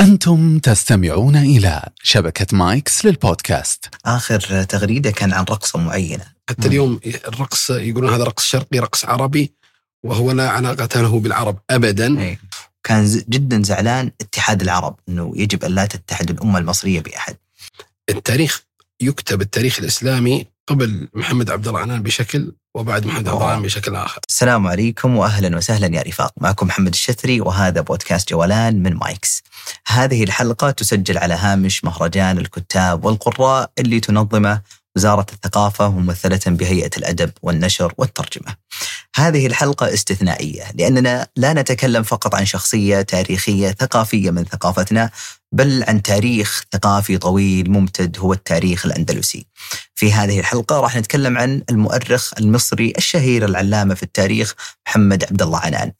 أنتم تستمعون إلى شبكة مايكس للبودكاست آخر تغريدة كان عن رقصة معينة حتى. اليوم الرقص يقولون هذا رقص شرقي رقص عربي وهو لا علاقة له بالعرب أبدا إيه. كان جدا زعلان اتحاد العرب إنه يجب أن لا تتحد الأمة المصرية بأحد التاريخ يكتب التاريخ الإسلامي قبل محمد عبد الله عنان بشكل وبعد محمد عبد بشكل آخر. السلام عليكم واهلا وسهلا يا رفاق. معكم محمد الشثري وهذا بودكاست جولان من مايكس. هذه الحلقة تسجل على هامش مهرجان الكتاب والقراء اللي تنظمه وزارة الثقافة ممثله بهيئة الأدب والنشر والترجمة. هذه الحلقة استثنائية لأننا لا نتكلم فقط عن شخصية تاريخية ثقافية من ثقافتنا بل عن تاريخ ثقافي طويل ممتد هو التاريخ الأندلسي. في هذه الحلقة راح نتكلم عن المؤرخ المصري الشهير العلامة في التاريخ محمد عبد الله عنان.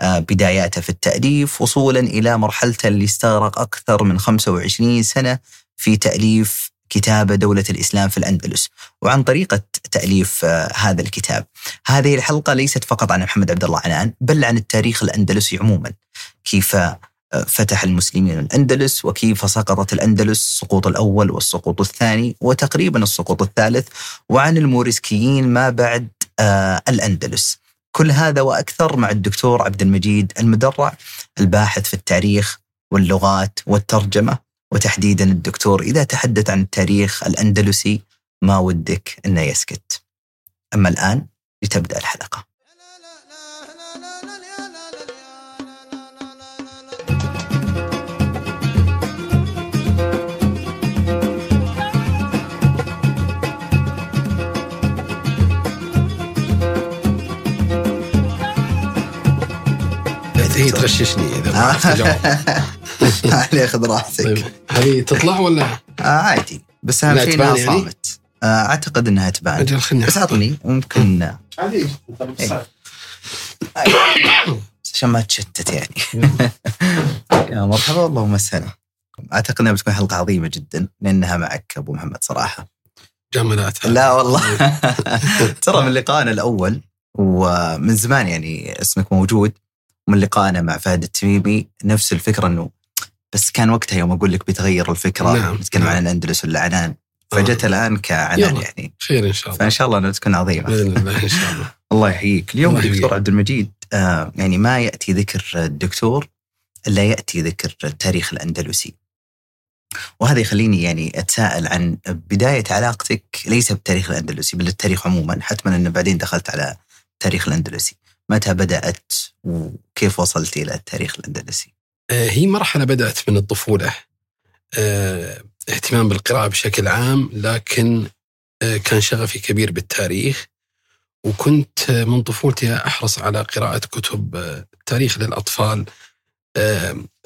آه، بداياته في التأليف وصولا إلى مرحلته اللي استغرق أكثر من 25 سنة في تأليف كتابة دولة الإسلام في الأندلس وعن طريقة تأليف آه، هذا الكتاب. هذه الحلقة ليست فقط عن محمد عبد الله عنان بل عن التاريخ الأندلسي عموما. كيف فتح المسلمين الأندلس وكيف سقطت الأندلس السقوط الأول والسقوط الثاني وتقريبا السقوط الثالث وعن الموريسكيين ما بعد آه الأندلس. كل هذا وأكثر مع الدكتور عبد المجيد المدرع الباحث في التاريخ واللغات والترجمة وتحديدا الدكتور إذا تحدث عن التاريخ الأندلسي ما ودك أنه يسكت. أما الآن لتبدأ الحلقة. هي تغششني إذا ما عرفت أجاوب. عليه خذ راحتك. طيب هذه تطلع ولا؟ آه عادي. بس اهم شيء انها يعني؟ صامت. آه أعتقد إنها تبان أجل خلني بس أحط. اعطني ممكن عادي. إيه. عشان ما تشتت يعني. يا مرحبا والله ومسهلا أعتقد إنها بتكون حلقة عظيمة جدا لأنها معك أبو محمد صراحة. جملات لا والله. ترى من لقائنا الأول ومن زمان يعني اسمك موجود. من لقائنا مع فهد التميمي نفس الفكرة إنه بس كان وقتها يوم أقول لك بتغير الفكرة نعم، نتكلم نعم. عن الأندلس ولا عنان فجت الآن كعنان. يعني. خير إن شاء الله. فإن شاء الله انها تكون عظيمة. بإذن الله إن شاء الله. الله يحييك. اليوم الله دكتور يحييك. عبد المجيد آه يعني ما يأتي ذكر الدكتور إلا يأتي ذكر التاريخ الأندلسي. وهذا يخليني يعني أتساءل عن بداية علاقتك ليس بالتاريخ الأندلسي بل التاريخ عموما حتما ان بعدين دخلت على التاريخ الأندلسي. متى بدأت وكيف وصلت إلى التاريخ الأندلسي؟ آه، هي مرحلة بدأت من الطفولة. آه، اهتمام بالقراءة بشكل عام لكن آه، كان شغفي كبير بالتاريخ وكنت من طفولتي أحرص على قراءة كتب تاريخ للأطفال.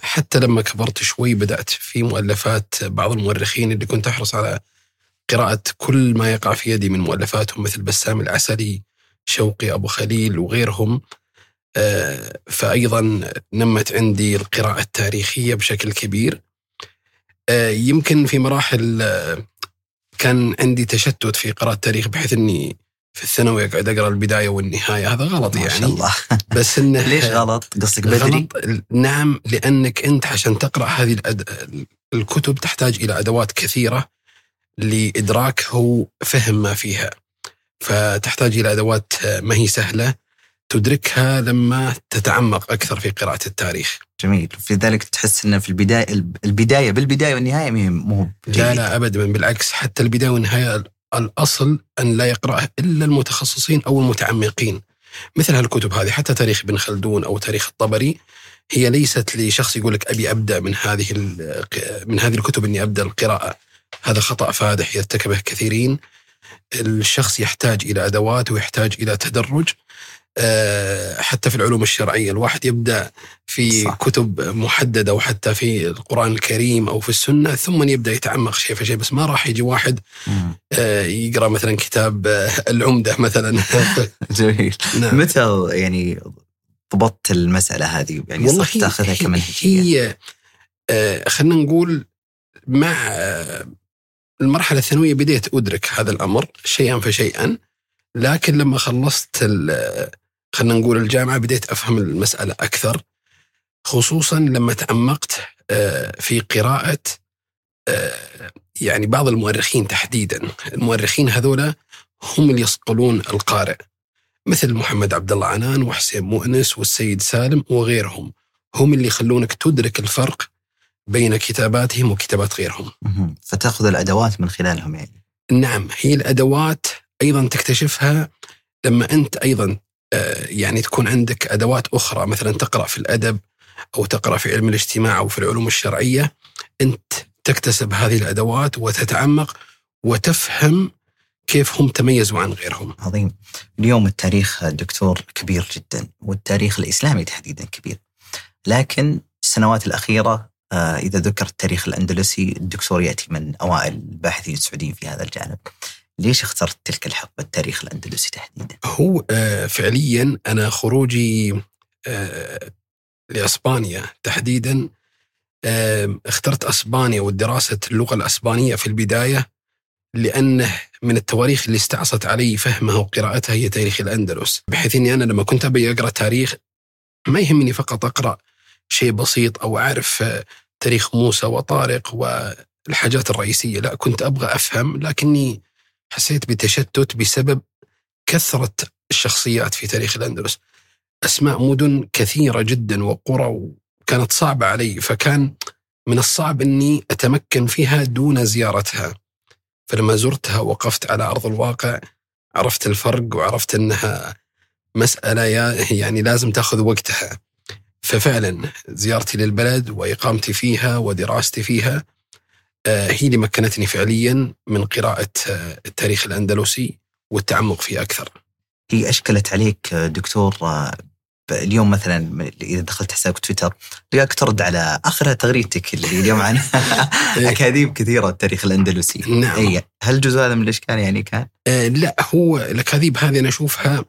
حتى لما كبرت شوي بدأت في مؤلفات بعض المؤرخين اللي كنت أحرص على قراءة كل ما يقع في يدي من مؤلفاتهم مثل بسام العسلي شوقي أبو خليل وغيرهم آه، فأيضا نمت عندي القراءة التاريخية بشكل كبير. آه، يمكن في مراحل آه، كان عندي تشتت في قراءة التاريخ بحيث أني في الثانوي أقعد أقرأ البداية والنهاية. هذا غلط ما يعني. شاء الله. بس إنه ليش غلط؟ قصدك بدري؟ غلط. نعم لأنك أنت عشان تقرأ هذه الأد... الكتب تحتاج إلى أدوات كثيرة لإدراك أو فهم ما فيها. فتحتاج إلى أدوات آه، ما هي سهلة تدركها لما تتعمق أكثر في قراءة التاريخ. جميل. في ذلك تحس انه في البداية البداية بالبداية والنهاية مو مو لا. لا أبدا بالعكس حتى البداية والنهاية الأصل أن لا يقرأها إلا المتخصصين أو المتعمقين. مثل هالكتب هذه حتى تاريخ ابن خلدون أو تاريخ الطبري هي ليست لشخص يقول لك أبي أبدأ من هذه من هذه الكتب إني أبدأ القراءة. هذا خطأ فادح يرتكبه كثيرين. الشخص يحتاج إلى أدوات ويحتاج إلى تدرج آه، حتى في العلوم الشرعية الواحد يبدأ في صح. كتب محددة وحتى في القرآن الكريم أو في السنة ثم يبدأ يتعمق شيء فشيء بس ما راح يجي واحد مم. آه، يقرأ مثلا كتاب آه، العمدة مثلا جميل نعم. متى يعني ضبطت المسألة هذه يعني والله تاخذها هي, كمنهجية هي خلينا نقول مع المرحلة الثانوية بديت أدرك هذا الأمر شيئا فشيئا لكن لما خلصت خلينا نقول الجامعة بديت أفهم المسألة أكثر خصوصا لما تعمقت آه، في قراءة آه، يعني بعض المؤرخين تحديدا. المؤرخين هذولا هم اللي يصقلون القارئ مثل محمد عبد الله عنان وحسين مؤنس والسيد سالم وغيرهم. هم اللي يخلونك تدرك الفرق بين كتاباتهم وكتابات غيرهم. فتأخذ الأدوات من خلالهم يعني نعم هي الأدوات أيضا تكتشفها لما أنت أيضا آه، يعني تكون عندك أدوات أخرى مثلا تقرأ في الأدب أو تقرأ في علم الاجتماع أو في العلوم الشرعية أنت تكتسب هذه الأدوات وتتعمق وتفهم كيف هم تميزوا عن غيرهم. عظيم اليوم التاريخ دكتور كبير جدا والتاريخ الإسلامي تحديدا كبير لكن السنوات الأخيرة آه، إذا ذكر التاريخ الأندلسي الدكتور يأتي من أوائل الباحثين السعوديين في هذا الجانب. ليش اخترت تلك الحقبة التاريخ الأندلسي تحديدا؟ هو آه، فعليا أنا خروجي آه، لأسبانيا تحديدا اخترت أسبانيا ودراسه اللغة الأسبانية في البداية لأنه من التواريخ اللي استعصت علي فهمها وقراءتها هي تاريخ الأندلس بحيث إني أنا لما كنت أبي أقرأ تاريخ ما يهمني فقط أقرأ شيء بسيط أو أعرف آه، تاريخ موسى وطارق والحاجات الرئيسية. لا كنت أبغى أفهم لكني حسيت بتشتت بسبب كثرة الشخصيات في تاريخ الأندلس. أسماء مدن كثيرة جدا وقرى وكانت صعبة علي فكان من الصعب إني أتمكن فيها دون زيارتها. فلما زرتها وقفت على أرض الواقع عرفت الفرق وعرفت إنها مسألة يعني لازم تأخذ وقتها. ففعلا زيارتي للبلد وإقامتي فيها ودراستي فيها آه، هي اللي مكنتني فعليا من قراءة آه، التاريخ الأندلسي والتعمق فيه أكثر. هي أشكلت عليك آه، دكتور اليوم مثلا إذا دخلت حسابك تويتر تلقاك ترد على آخر تغريدتك اللي اليوم عن أكاذيب كثيرة التاريخ الأندلسي نعم اي هل جزء هذا من الإشكال يعني كان؟ آه، لا هو الأكاذيب هذه أنا أشوفها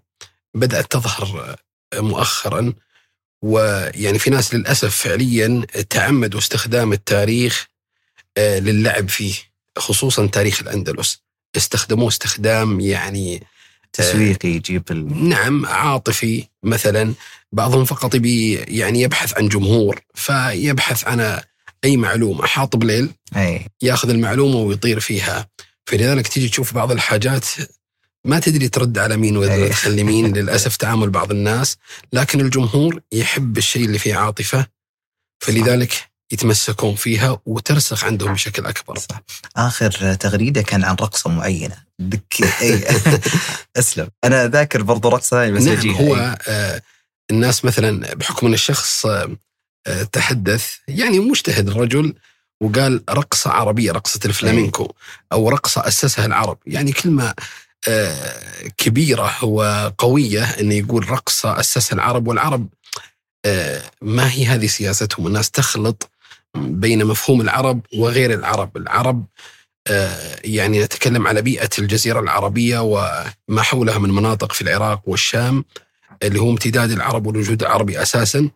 بدأت تظهر آه، مؤخرا ويعني في ناس للأسف فعليا تعمدوا استخدام التاريخ آه، للعب فيه خصوصا تاريخ الأندلس. استخدموه استخدام يعني تسويقي يجيب ال... نعم عاطفي مثلا. بعضهم فقط يبي يعني يبحث عن جمهور فيبحث عن أي معلومة. حاطب ليل أي. ياخذ المعلومة ويطير فيها. فلذلك تيجي تشوف بعض الحاجات ما تدري ترد على مين ولا أي. تخلي مين للأسف تعامل بعض الناس. لكن الجمهور يحب الشيء اللي فيه عاطفة فلذلك يتمسكون فيها وترسخ عندهم بشكل أكبر. صح. آخر تغريدة كان عن رقصة معينة. دك اي أسلم. أنا ذاكر برضو رقصة بس نعم هو أي. آه الناس مثلا بحكم إن الشخص آه تحدث يعني مجتهد الرجل وقال رقصة عربية رقصة الفلامينكو أو رقصة أسسها العرب. يعني كلمة آه، كبيرة وقوية أنه يقول رقصة أسسها العرب والعرب آه، ما هي هذه سياستهم؟ الناس تخلط بين مفهوم العرب وغير العرب. العرب آه، يعني نتكلم على بيئة الجزيرة العربية وما حولها من مناطق في العراق والشام اللي هو امتداد العرب والوجود العربي أساسا.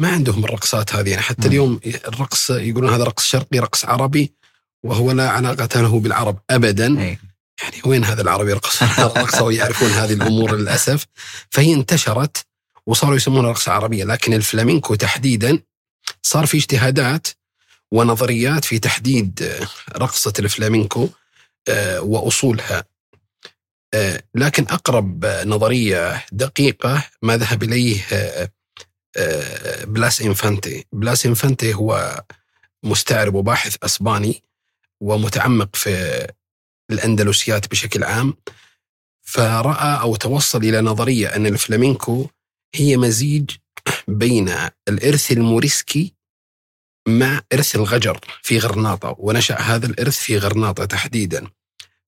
ما عندهم الرقصات هذه. يعني حتى. اليوم الرقص يقولون هذا رقص شرقي رقص عربي وهو لا علاقة له بالعرب أبدا. أي. يعني وين هذا العرب يرقصون هذا الرقصة ويعرفون هذه الأمور للأسف. فهي انتشرت وصاروا يسمونها رقصة عربية لكن الفلامينكو تحديدا صار في اجتهادات ونظريات في تحديد آه، رقصة الفلامينكو آه، وأصولها. آه، لكن أقرب آه، نظرية دقيقة ما ذهب إليه آه، بلاس إنفانتي. بلاس إنفانتي هو مستعرب وباحث أسباني ومتعمق في الأندلسيات بشكل عام فرأى أو توصل إلى نظرية أن الفلامينكو هي مزيج بين الإرث الموريسكي مع إرث الغجر في غرناطة ونشأ هذا الإرث في غرناطة تحديدا.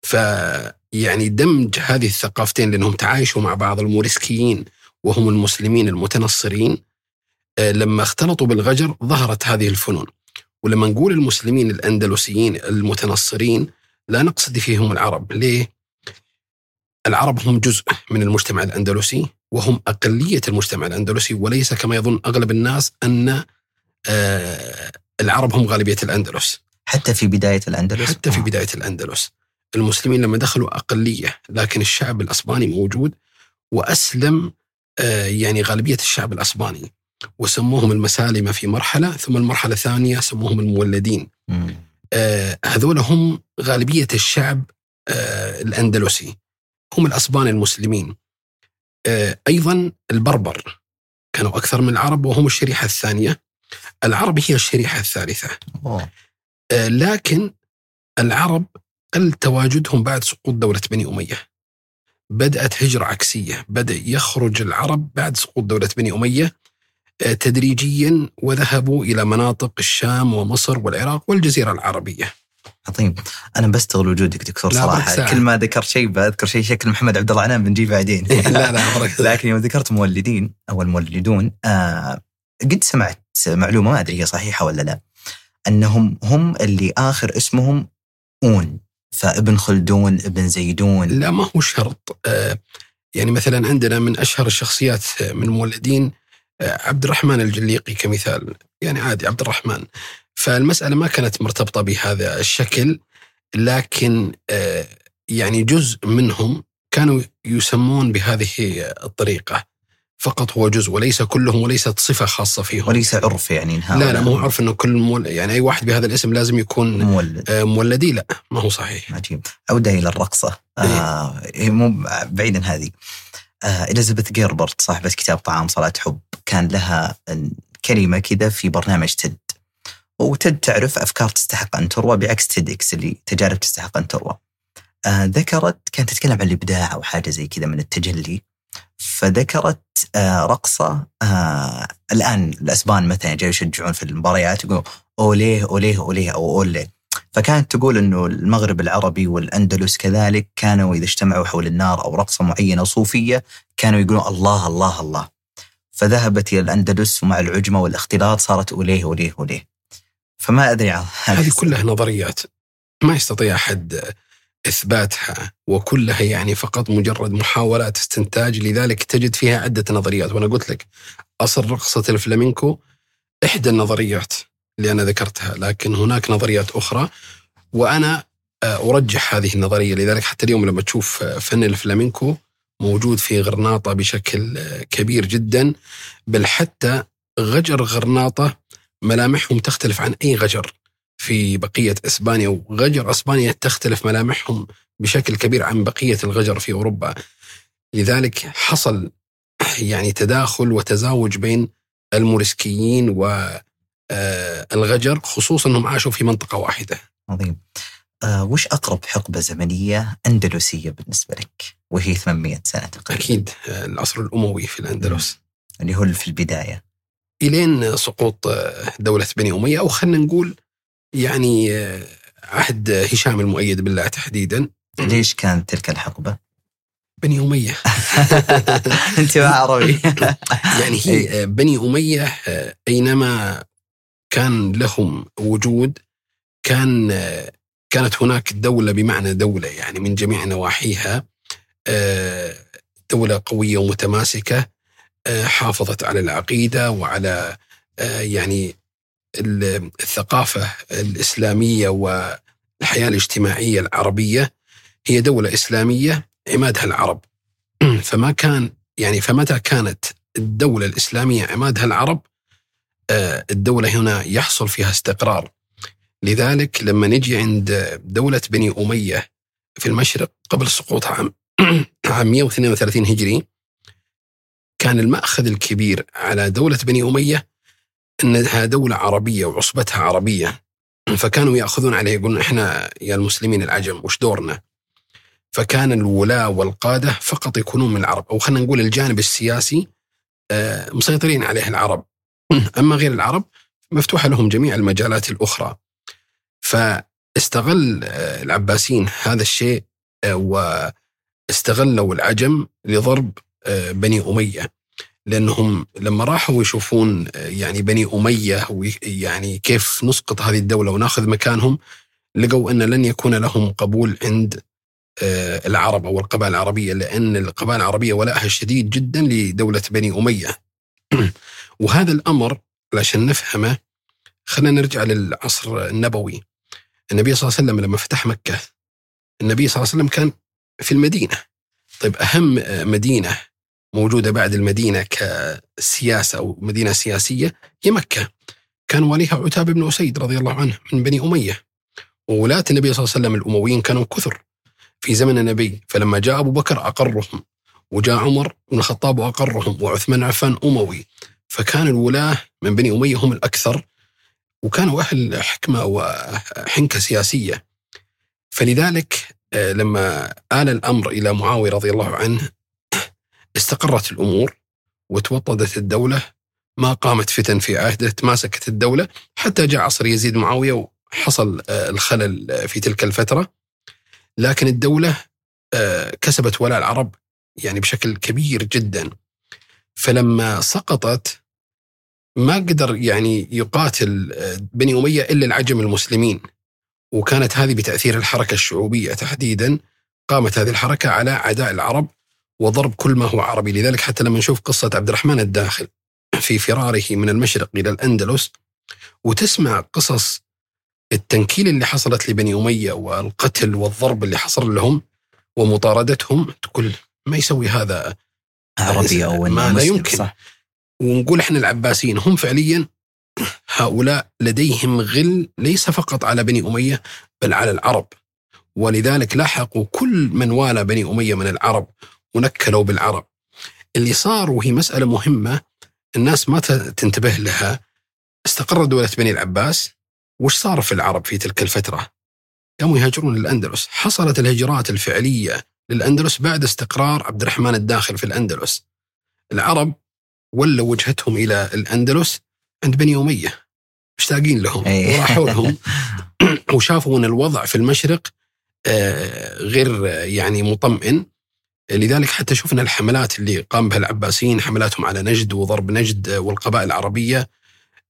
فيعني دمج هذه الثقافتين لأنهم تعايشوا مع بعض الموريسكيين وهم المسلمين المتنصرين آه، لما اختلطوا بالغجر ظهرت هذه الفنون. ولما نقول المسلمين الأندلسيين المتنصرين لا نقصد فيهم العرب ليه؟ العرب هم جزء من المجتمع الأندلسي وهم أقلية المجتمع الأندلسي وليس كما يظن أغلب الناس أن آه، العرب هم غالبية الأندلس حتى في بداية الأندلس حتى في آه. بداية الأندلس المسلمين لما دخلوا أقلية لكن الشعب الأسباني موجود وأسلم آه، يعني غالبية الشعب الأسباني وسموهم المسالمة في مرحلة ثم المرحلة الثانية سموهم المولدين مم. آه، هذول هم غالبية الشعب آه، الأندلسي. هم الأسبان المسلمين. آه، أيضا البربر. كانوا أكثر من العرب وهم الشريحة الثانية. العرب هي الشريحة الثالثة. أوه. لكن العرب قل تواجدهم بعد سقوط دولة بني أمية. بدأت هجرة عكسية. بدأ يخرج العرب بعد سقوط دولة بني أمية. آه، تدريجيا وذهبوا إلى مناطق الشام ومصر والعراق والجزيرة العربية. عظيم أنا بستغل وجودك دكتور صراحة. كل ما ذكر شيء بذكر شيء شكل محمد عبد الله عنان بنجي بعدين. لا لا لكن يوم ذكرت مولدين أو المولدون آه قد سمعت معلومة ما أدري هي صحيحة ولا لا أنهم هم اللي آخر اسمهم أون فابن خلدون ابن زيدون. لا ما هو شرط. آه، يعني مثلا عندنا من أشهر الشخصيات من المولدين عبد الرحمن الجليقي كمثال. يعني عادي عبد الرحمن فالمسألة ما كانت مرتبطة بهذا الشكل لكن آه، يعني جزء منهم كانوا يسمون بهذه الطريقة. فقط هو جزء وليس كلهم وليست صفة خاصة فيهم. وليس عرف يعني لا لا ما هو عرف إنه كل مول يعني أي واحد بهذا الاسم لازم يكون مولد. آه، مولدي. لا ما هو صحيح. عجيب. عودة إلى الرقصة. آه هي مو بعيدا هذه. آه إليزابيث جيربرت صاحبة كتاب طعام صلاة حب. كان لها كلمة كذا في برنامج تد وتد تعرف أفكار تستحق أن تروى بعكس تيد إكس اللي تجارب تستحق أن تروى. آه ذكرت كانت تتكلم عن الإبداع أو حاجة زي كذا من التجلي. فذكرت آه رقصة آه الآن الأسبان مثلا جاي يشجعون في المباريات يقولوا أوليه أوليه أوليه أو أوليه. فكانت تقول إنه المغرب العربي والأندلس كذلك كانوا إذا اجتمعوا حول النار أو رقصة معينة صوفية كانوا يقولون الله الله الله. فذهبت إلى الأندلس ومع العجمة والاختلاط صارت أوليه أوليه أوليه. فما أدري عن هذه كلها نظريات. ما يستطيع أحد إثباتها وكلها يعني فقط مجرد محاولات استنتاج. لذلك تجد فيها عدة نظريات. وأنا قلت لك أصل رقصه الفلامينكو إحدى النظريات اللي أنا ذكرتها لكن هناك نظريات أخرى. وأنا آه، أرجح هذه النظرية. لذلك حتى اليوم لما تشوف آه، فن الفلامينكو موجود في غرناطة بشكل آه، كبير جدا بل حتى غجر غرناطة ملامحهم تختلف عن أي غجر في بقية إسبانيا وغجر أسبانيا تختلف ملامحهم بشكل كبير عن بقية الغجر في أوروبا. لذلك حصل يعني تداخل وتزاوج بين الموريسكيين والغجر خصوصا أنهم عاشوا في منطقة واحدة. عظيم. آه وش أقرب حقبة زمنية أندلسية بالنسبة لك؟ وهي 800 سنة تقريبا. أكيد آه، العصر الأموي في الأندلس. اللي هو في البداية. إلين سقوط آه، دولة بني أمية أو خلينا نقول يعني عهد هشام المؤيد بالله تحديدا. ليش كانت تلك الحقبة؟ بني أمية. أنت ما عربي. يعني هي آه، بني أمية أينما كان لهم وجود كان كانت هناك دولة بمعنى دولة يعني من جميع نواحيها آه، دولة قوية ومتماسكة آه، حافظت على العقيدة وعلى آه، يعني ال- الثقافة الإسلامية والحياة الاجتماعية العربية. هي دولة إسلامية عمادها العرب. فما كان يعني فمتى كانت الدولة الإسلامية عمادها العرب؟ الدولة هنا يحصل فيها استقرار. لذلك لما نجي عند دولة بني أمية في المشرق قبل سقوط عام عام 132 هجري كان المأخذ الكبير على دولة بني أمية أنها دولة عربية وعصبتها عربية. فكانوا يأخذون عليه يقولون إحنا يا المسلمين العجم وش دورنا؟ فكان الولاة والقادة فقط يكونون من العرب أو خلينا نقول الجانب السياسي آه، مسيطرين عليه العرب. أما غير العرب مفتوحة لهم جميع المجالات الأخرى. فاستغل آه، العباسيين هذا الشيء آه، واستغلوا العجم لضرب آه، بني أمية لأنهم لما راحوا يشوفون يعني بني أمية يعني كيف نسقط هذه الدولة وناخذ مكانهم لقوا أن لن يكون لهم قبول عند العرب أو القبائل العربية لأن القبائل العربية ولاءها شديد جدا لدولة بني أمية. وهذا الأمر عشان نفهمه خلينا نرجع للعصر النبوي. النبي صلى الله عليه وسلم لما فتح مكة النبي صلى الله عليه وسلم كان في المدينة. طيب أهم آه، مدينة موجودة بعد المدينة كسياسة أو مدينة سياسية هي مكة. كان واليها عتاب بن أسيد رضي الله عنه من بني أمية. وولاة النبي صلى الله عليه وسلم الأمويين كانوا كثر. في زمن النبي فلما جاء أبو بكر أقرهم وجاء عمر بن الخطاب وأقرهم وعثمان عفان أموي فكان الولاة من بني أمية هم الأكثر وكانوا أهل حكمة وحنكة سياسية. فلذلك آه، لما آل الأمر إلى معاوية رضي الله عنه استقرت الأمور وتوطدت الدولة. ما قامت فتن في عهده تماسكت الدولة. حتى جاء عصر يزيد معاوية وحصل آه، الخلل في تلك الفترة. لكن الدولة آه، كسبت ولاء العرب يعني بشكل كبير جدا. فلما سقطت ما قدر يعني يقاتل بني أمية إلا العجم المسلمين. وكانت هذه بتأثير الحركة الشعوبية تحديدا. قامت هذه الحركة على عداء العرب وضرب كل ما هو عربي. لذلك حتى لما نشوف قصة عبد الرحمن الداخل في فراره من المشرق إلى الأندلس وتسمع قصص التنكيل اللي حصلت لبني أمية والقتل والضرب اللي حصل لهم ومطاردتهم تقول ما يسوي هذا؟ عربي أو ما لا يمكن. صح. ونقول إحنا العباسيين هم فعليا هؤلاء لديهم غل ليس فقط على بني أمية بل على العرب ولذلك لاحقوا كل من والى بني أمية من العرب ونكلوا بالعرب. اللي صار وهي مسألة مهمة الناس ما تنتبه لها استقرت دولة بني العباس وش صار في العرب في تلك الفترة؟ قاموا يهاجرون للأندلس، حصلت الهجرات الفعلية للأندلس بعد استقرار عبد الرحمن الداخل في الأندلس. العرب ولوا وجهتهم إلى الأندلس عند بني أمية مشتاقين لهم إيه. وراحوا لهم. وشافوا أن الوضع في المشرق آه، غير يعني مطمئن. لذلك حتى شفنا الحملات اللي قام بها العباسيين حملاتهم على نجد وضرب نجد والقبائل العربية.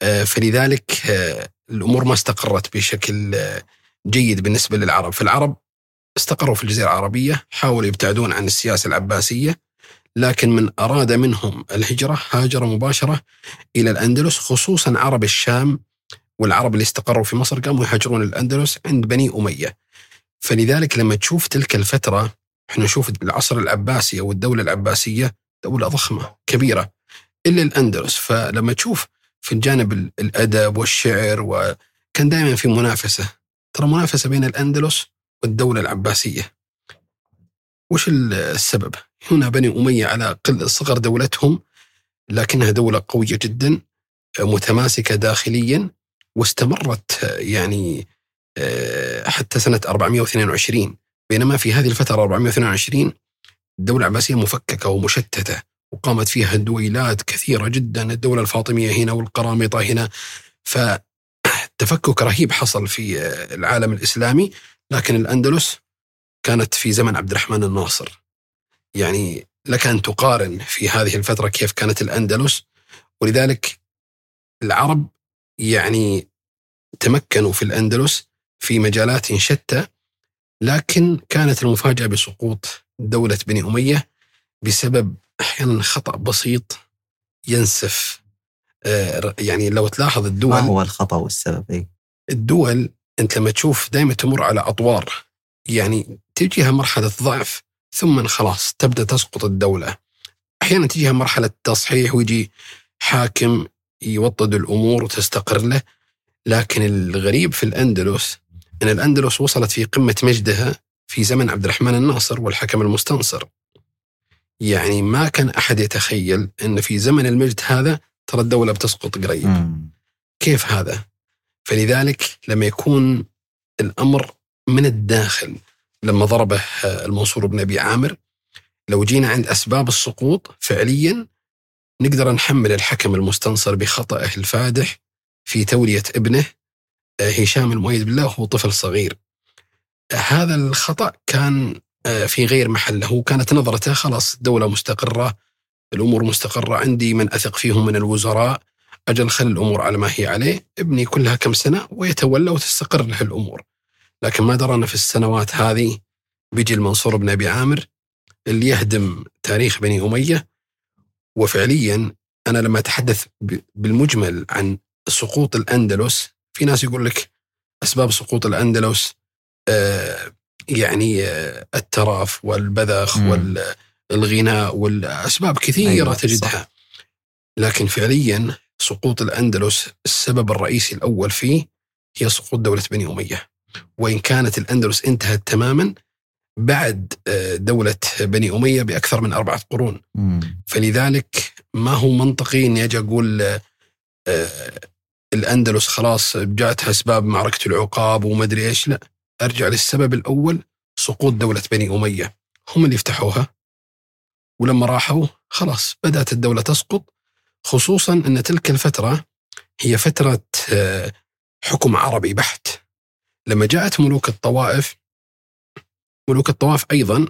آه، فلذلك آه، الأمور ما استقرت بشكل جيد بالنسبة للعرب، فالعرب استقروا في الجزيرة العربية، حاولوا يبتعدون عن السياسة العباسية. لكن من أراد منهم الهجرة هاجر مباشرة إلى الأندلس خصوصا عرب الشام والعرب اللي استقروا في مصر قاموا يهاجرون الأندلس عند بني أمية. فلذلك لما تشوف تلك الفترة إحنا نشوف العصر العباسي أو الدولة العباسية دولة ضخمة كبيرة إلا الأندلس. فلما تشوف في الجانب الأدب والشعر وكان دائما في منافسة. ترى منافسة بين الأندلس والدولة العباسية. وش السبب؟ هنا بني أمية على قل صغر دولتهم لكنها دولة قوية جدا متماسكة داخليا واستمرت يعني آه، حتى سنة 422 بينما في هذه الفترة 422 الدولة العباسية مفككة ومشتتة وقامت فيها دويلات كثيرة جدا الدولة الفاطمية هنا والقرامطة هنا. فتفكك رهيب حصل في العالم الإسلامي لكن الأندلس كانت في زمن عبد الرحمن الناصر. يعني لك أن تقارن في هذه الفترة كيف كانت الأندلس. ولذلك العرب يعني تمكنوا في الأندلس في مجالات شتى لكن كانت المفاجأة بسقوط دولة بني أمية بسبب أحيانا خطأ بسيط ينسف آه، يعني لو تلاحظ الدول ما هو الخطأ والسبب؟ إيه؟ الدول أنت لما تشوف دائما تمر على أطوار يعني تجيها مرحلة ضعف. ثم خلاص تبدأ تسقط الدولة. أحيانا تجيها مرحلة تصحيح ويجي حاكم يوطد الأمور وتستقر له لكن الغريب في الأندلس إن الأندلس وصلت في قمة مجدها في زمن عبد الرحمن الناصر والحكم المستنصر. يعني ما كان أحد يتخيل إن في زمن المجد هذا ترى الدولة بتسقط قريب. كيف هذا؟ فلذلك لما يكون الأمر من الداخل لما ضربه المنصور بن أبي عامر. لو جينا عند أسباب السقوط فعليا نقدر نحمل الحكم المستنصر بخطأه الفادح في تولية ابنه آه، هشام المؤيد بالله وهو طفل صغير. هذا الخطأ كان آه، في غير محله. كانت نظرته خلاص الدولة مستقرة الأمور مستقرة عندي من أثق فيهم من الوزراء. أجل خل الأمور على ما هي عليه ابني كلها كم سنة ويتولى وتستقر له الأمور. لكن ما درى في السنوات هذه بيجي المنصور بن أبي عامر اللي يهدم تاريخ بني أمية وفعليا أنا لما أتحدث بالمجمل عن سقوط الأندلس في ناس يقول لك أسباب سقوط الأندلس آه يعني آه التراف والبذخ الغناء والأسباب كثيرة أيوة، أيوة صح. تجدها لكن فعليا سقوط الأندلس السبب الرئيسي الأول فيه هي سقوط دولة بني أمية. وإن كانت الأندلس انتهت تماما بعد آه، دولة بني أمية بأكثر من أربعة قرون. مم. فلذلك ما هو منطقي اني أجي أقول آه، آه، الأندلس خلاص جاءتها أسباب معركة العقاب وما أدري إيش. لا أرجع للسبب الأول سقوط دولة بني أمية. هم اللي فتحوها ولما راحوا خلاص بدأت الدولة تسقط خصوصا إن تلك الفترة هي فترة آه، حكم عربي بحت. لما جاءت ملوك الطوائف ملوك الطوائف أيضا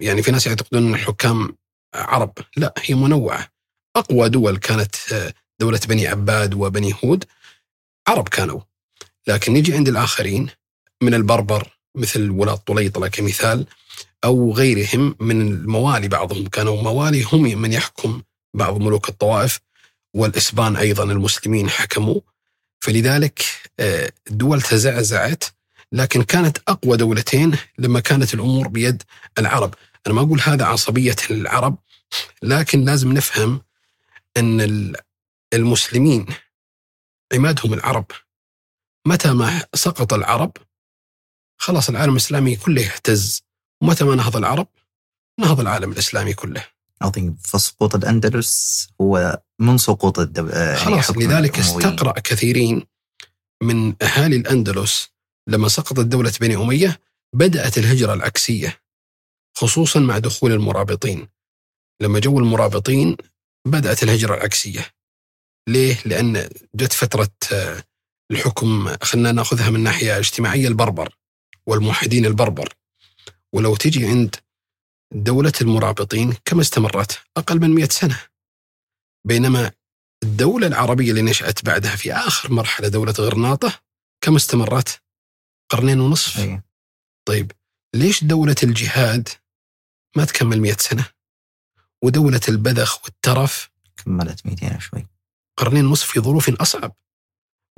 يعني في ناس يعتقدون إن الحكام عرب. لا هي منوعة. أقوى دول كانت آه، دولة بني عباد وبني هود عرب كانوا. لكن نجي عند الآخرين من البربر مثل ولاة طليطله كمثال أو غيرهم من الموالي بعضهم. كانوا موالي هم من يحكم بعض ملوك الطوائف والإسبان أيضا المسلمين حكموا. فلذلك آه، الدول تزعزعت لكن كانت أقوى دولتين لما كانت الأمور بيد العرب، أنا ما أقول هذا عصبية العرب لكن لازم نفهم أن ال- المسلمين عمادهم العرب. متى ما سقط العرب خلاص العالم الإسلامي كله يهتز ومتى ما نهض العرب نهض العالم الإسلامي كله. عظيم. فسقوط الأندلس هو من سقوط الدولة خلاص لذلك استقرأ كثيرين من أهالي الأندلس لما سقطت دولة بني أمية بدأت الهجرة العكسية خصوصا مع دخول المرابطين. لما جو المرابطين بدأت الهجرة العكسية. ليه؟ لأن جت فترة آه، الحكم خلينا نأخذها من ناحية اجتماعية البربر والموحدين البربر. ولو تجي عند دولة المرابطين كم استمرت؟ أقل من مئة سنة بينما الدولة العربية اللي نشأت بعدها في آخر مرحلة دولة غرناطة كم استمرت؟ قرنين ونصف أي. طيب ليش دولة الجهاد ما تكمل مئة سنة ودولة البذخ والترف كملت 200 شوي قرنين ونصف في ظروف أصعب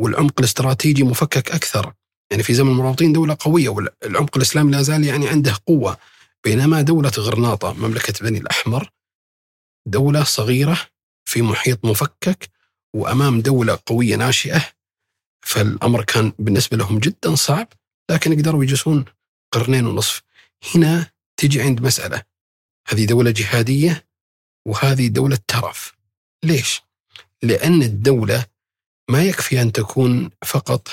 والعمق الاستراتيجي مفكك أكثر يعني في زمن المرابطين دولة قوية والعمق الإسلامي لا زال يعني عنده قوة بينما دولة غرناطة مملكة بني الأحمر دولة صغيرة في محيط مفكك وأمام دولة قوية ناشئة فالأمر كان بالنسبة لهم جدا صعب لكن قدروا يجلسون قرنين ونصف. هنا تجي عند مسألة. هذه دولة جهادية وهذه دولة ترف. ليش؟ لأن الدولة ما يكفي أن تكون فقط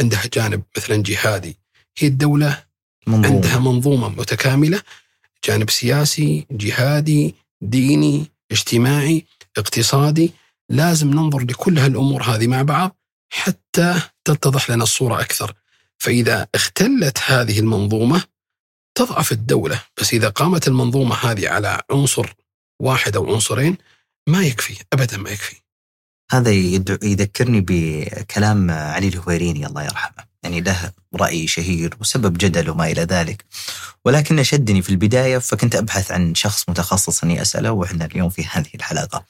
عندها جانب مثلا جهادي. هي الدولة منظومة. عندها منظومة متكاملة جانب سياسي جهادي ديني اجتماعي اقتصادي. لازم ننظر لكل هالأمور هذه مع بعض حتى تتضح لنا الصورة أكثر. فإذا اختلت هذه المنظومة تضعف الدولة. بس إذا قامت المنظومة هذه على عنصر واحد أو عنصرين ما يكفي. أبدا ما يكفي. هذا يذكرني بكلام علي الهويريني الله يرحمه. يعني له رأي شهير وسبب جدل وما إلى ذلك. ولكن شدني في البداية فكنت أبحث عن شخص متخصص أني أسأله وإحنا اليوم في هذه الحلقة.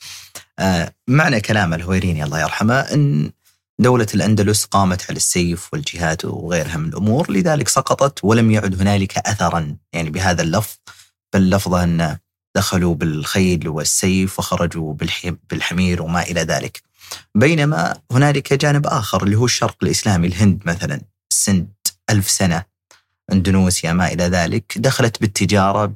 آه، معنى كلام الهويريني الله يرحمه أن دولة الأندلس قامت على السيف والجهاد وغيرها من الأمور لذلك سقطت ولم يعد هنالك أثرا يعني بهذا اللفظ بل لفظه أن دخلوا بالخيل والسيف وخرجوا بالحمير وما إلى ذلك. بينما هنالك جانب آخر اللي هو الشرق الإسلامي الهند مثلا. السند ألف سنة اندونيسيا ما إلى ذلك دخلت بالتجارة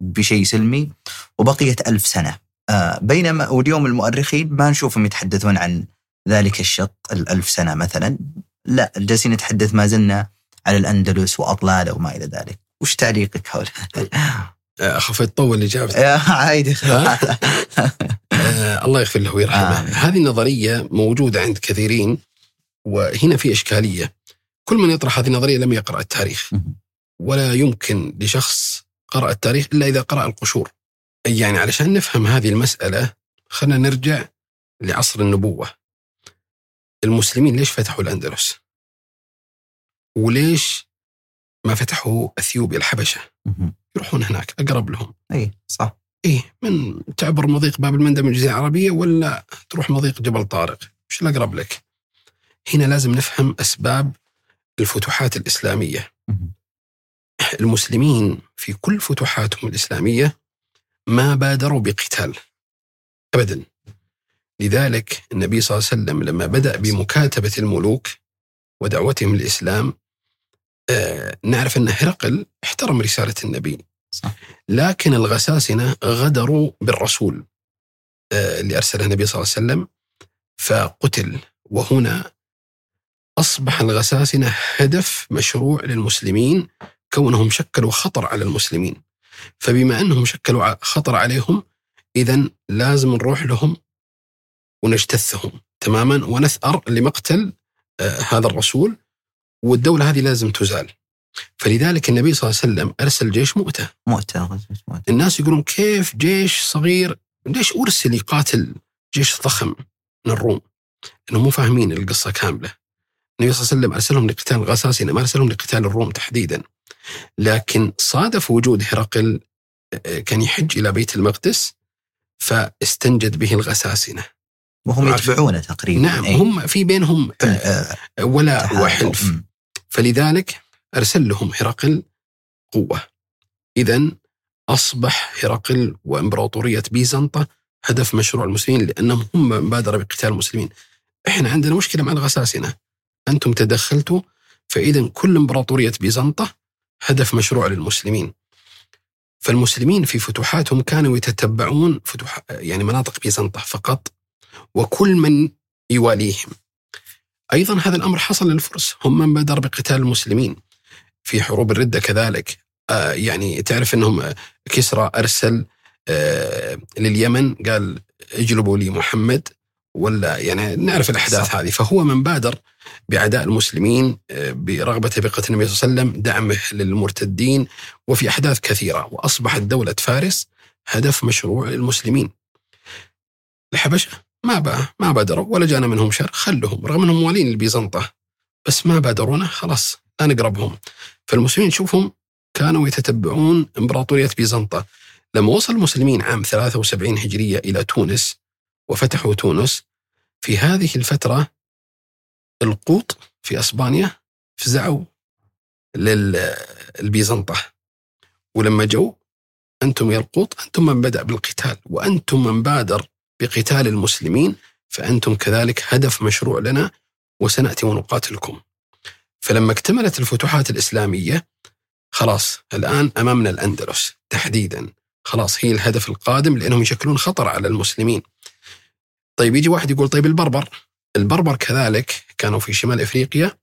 بشيء سلمي وبقيت ألف سنة. آه، بينما واليوم المؤرخين ما نشوفهم يتحدثون عن ذلك الشق الألف سنة مثلا. لا جالسين نتحدث ما زلنا على الأندلس وأطلالة وما إلى ذلك. وش تعليقك حول أخاف تطول يا عادي؟ آه الله يغفر له ويرحمه. آمين. هذه النظرية موجودة عند كثيرين وهنا في إشكالية. كل من يطرح هذه النظرية لم يقرأ التاريخ. ولا يمكن لشخص قرأ التاريخ إلا إذا قرأ القشور. يعني علشان نفهم هذه المسألة خلينا نرجع لعصر النبوة. المسلمين ليش فتحوا الأندلس؟ وليش ما فتحوا أثيوبيا الحبشة؟ يروحون هناك أقرب لهم. إي صح. إيه من تعبر مضيق باب المندب من الجزيرة العربية ولا تروح مضيق جبل طارق؟ وش الأقرب لك. هنا لازم نفهم أسباب الفتوحات الإسلامية. المسلمين في كل فتوحاتهم الإسلامية ما بادروا بقتال ابدا. لذلك النبي صلى الله عليه وسلم لما بدأ بمكاتبة الملوك ودعوتهم الإسلام آه نعرف أن هرقل احترم رسالة النبي. صح. لكن الغساسنة غدروا بالرسول آه اللي أرسله النبي صلى الله عليه وسلم فقتل. وهنا أصبح الغساسنة هدف مشروع للمسلمين كونهم شكلوا خطر على المسلمين. فبما أنهم شكلوا خطر عليهم اذا لازم نروح لهم ونجتثهم تماما ونثأر لمقتل آه هذا الرسول. والدولة هذه لازم تزال فلذلك النبي صلى الله عليه وسلم أرسل جيش مؤتة مؤتة الناس يقولون كيف جيش صغير ليش أرسل يقاتل جيش ضخم من الروم لأنهم مو فاهمين القصة كاملة النبي صلى الله عليه وسلم أرسلهم لقتال الغساسنة ما أرسلهم لقتال الروم تحديدا لكن صادف وجود هرقل آه، كان يحج إلى بيت المقدس فاستنجد به الغساسنة وهم. يتبعونه تقريبا نعم إيه. هم في بينهم آه، آه، ولاء تحالف. وحلف. فلذلك أرسل لهم هرقل قوة. إذا أصبح هرقل وإمبراطورية بيزنطة هدف مشروع المسلمين لأنهم هم بادروا بقتال المسلمين. إحنا عندنا مشكلة مع الغساسنة. أنتم تدخلتوا فإذا كل إمبراطورية بيزنطة هدف مشروع للمسلمين. فالمسلمين في فتوحاتهم كانوا يتتبعون فتوح يعني مناطق بيزنطة فقط وكل من يواليهم. أيضا هذا الأمر حصل للفرس. هم من بادر بقتال المسلمين. في حروب الردة كذلك. آه يعني تعرف إنهم آه، كسرى أرسل آه لليمن. قال اجلبوا لي محمد. ولا يعني نعرف الأحداث صح. هذه. فهو من بادر بأعداء المسلمين آه، برغبته بقتل النبي صلى الله عليه وسلم دعمه للمرتدين. وفي أحداث كثيرة. وأصبحت دولة فارس هدف مشروع للمسلمين. الحبشة. ما ما بادروا ولا جانا منهم شر. خلهم رغم إنهم موالين لبيزنطه بس ما بادرونا خلاص لا نقربهم. فالمسلمين شوفهم كانوا يتتبعون إمبراطورية بيزنطة. لما وصل المسلمين عام 73 هجرية إلى تونس وفتحوا تونس في هذه الفترة القوط في أسبانيا فزعوا للبيزنطة. ولما جو أنتم يا القوط أنتم من بدأ بالقتال وأنتم من بادر بقتال المسلمين فأنتم كذلك هدف مشروع لنا وسنأتي ونقاتلكم. فلما اكتملت الفتوحات الإسلامية خلاص الآن أمامنا الأندلس تحديدا. خلاص هي الهدف القادم لأنهم يشكلون خطر على المسلمين. طيب يجي واحد يقول طيب البربر البربر كذلك كانوا في شمال إفريقيا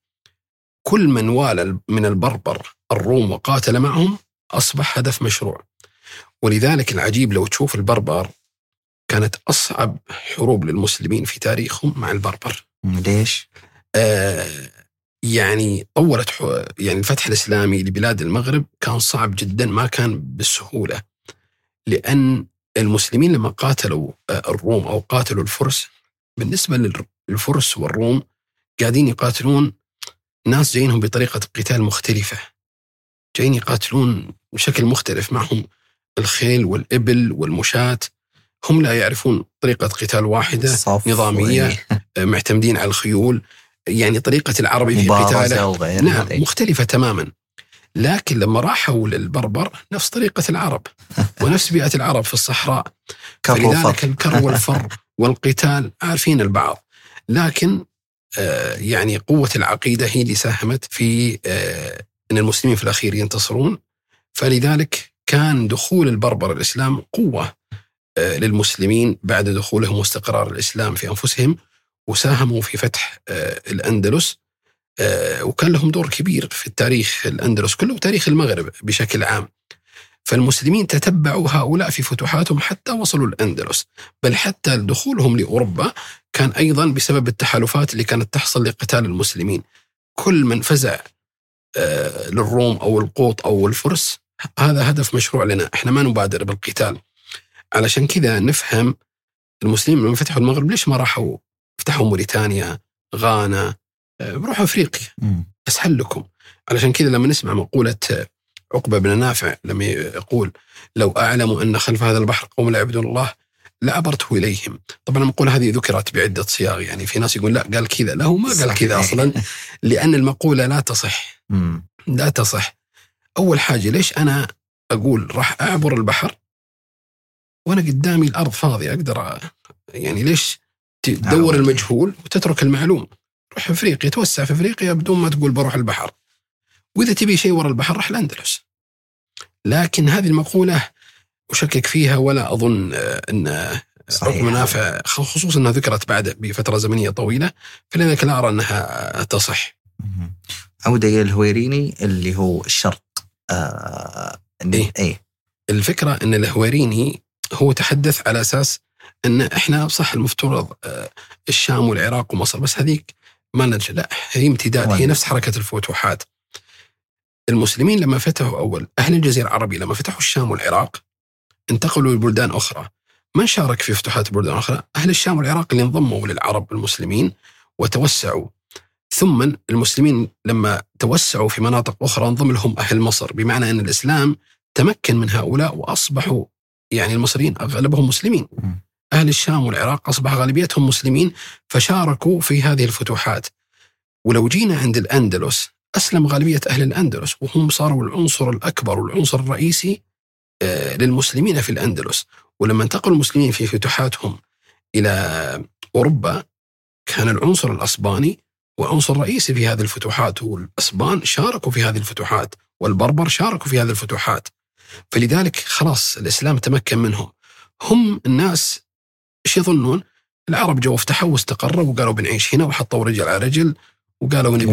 كل من والى من البربر الروم وقاتل معهم أصبح هدف مشروع. ولذلك العجيب لو تشوف البربر كانت أصعب حروب للمسلمين في تاريخهم مع البربر. ليش؟ آه يعني طولت حو- يعني الفتح الإسلامي لبلاد المغرب كان صعب جدا ما كان بالسهولة لأن المسلمين لما قاتلوا آه، الروم أو قاتلوا الفرس بالنسبة للفرس والروم قاعدين يقاتلون ناس جايينهم بطريقة قتال مختلفة جايين يقاتلون بشكل مختلف معهم الخيل والإبل والمشاة هم لا يعرفون طريقة قتال واحدة صف نظامية. معتمدين على الخيول يعني طريقة العربي في قتاله نعم. مختلفة تماما لكن لما راحوا للبربر نفس طريقة العرب ونفس بيئة العرب في الصحراء فلذلك. الكر والفر والقتال عارفين البعض لكن آه يعني قوة العقيدة هي اللي ساهمت في آه أن المسلمين في الأخير ينتصرون فلذلك كان دخول البربر الإسلام قوة للمسلمين بعد دخولهم واستقرار الإسلام في أنفسهم وساهموا في فتح آه الأندلس آه وكان لهم دور كبير في التاريخ الأندلس كله وتاريخ المغرب بشكل عام. فالمسلمين تتبعوا هؤلاء في فتوحاتهم حتى وصلوا الأندلس. بل حتى دخولهم لأوروبا كان أيضا بسبب التحالفات اللي كانت تحصل لقتال المسلمين. كل من فزع آه، للروم أو القوط أو الفرس هذا هدف مشروع لنا. إحنا ما نبادر بالقتال. علشان كذا نفهم المسلمين لما فتحوا المغرب ليش ما راحوا؟ فتحوا موريتانيا غانا آه، روحوا أفريقيا. أسهل لكم. علشان كذا لما نسمع مقولة عقبة بن نافع لما يقول لو أعلم أن خلف هذا البحر قوم لا يعبدون الله لعبرته إليهم. طبعا المقولة هذه ذكرت بعدة صياغ. يعني في ناس يقول لا قال كذا. لا هو ما قال كذا. أصلا لأن المقولة لا تصح. لا تصح. أول حاجة ليش أنا أقول راح أعبر البحر وأنا قدامي الأرض فاضية أقدر يعني ليش تدور أعوض. المجهول وتترك المعلوم روح أفريقيا توسع في أفريقيا بدون ما تقول بروح البحر وإذا تبي شيء ورا البحر راح الأندلس لكن هذه المقولة أشكك فيها ولا أظن آه، أن صحيح. منافع خصوصا أنها ذكرت بعد بفترة زمنية طويلة فلذلك لا أرى أنها تصح مهم. عودة إلى الهويريني اللي هو الشرق آه إيه. إيه الفكرة أن الهويريني هو تحدث على أساس أن إحنا صح المفترض آه، الشام والعراق ومصر بس هذيك ما نرجع لا هي امتداد هي وين؟ نفس حركة الفتوحات المسلمين لما فتحوا أول أهل الجزيرة العربية لما فتحوا الشام والعراق انتقلوا لبلدان أخرى من شارك في فتوحات بلدان أخرى؟ أهل الشام والعراق اللي انضموا للعرب المسلمين وتوسعوا ثم المسلمين لما توسعوا في مناطق أخرى انضم لهم أهل مصر بمعنى أن الإسلام تمكن من هؤلاء وأصبحوا يعني المصريين أغلبهم مسلمين. أهل الشام والعراق أصبح غالبيتهم مسلمين فشاركوا في هذه الفتوحات. ولو جينا عند الأندلس أسلم غالبية أهل الأندلس وهم صاروا العنصر الأكبر والعنصر الرئيسي آه، للمسلمين في الأندلس، ولما انتقلوا المسلمين في فتوحاتهم إلى أوروبا كان العنصر الأسباني هو عنصر رئيسي في هذه الفتوحات والأسبان شاركوا في هذه الفتوحات والبربر شاركوا في هذه الفتوحات فلذلك خلاص الإسلام تمكن منهم هم الناس إيش يظنون؟ العرب جو افتحوا واستقروا وقالوا بنعيش هنا وحطوا رجل على رجل وقالوا نبي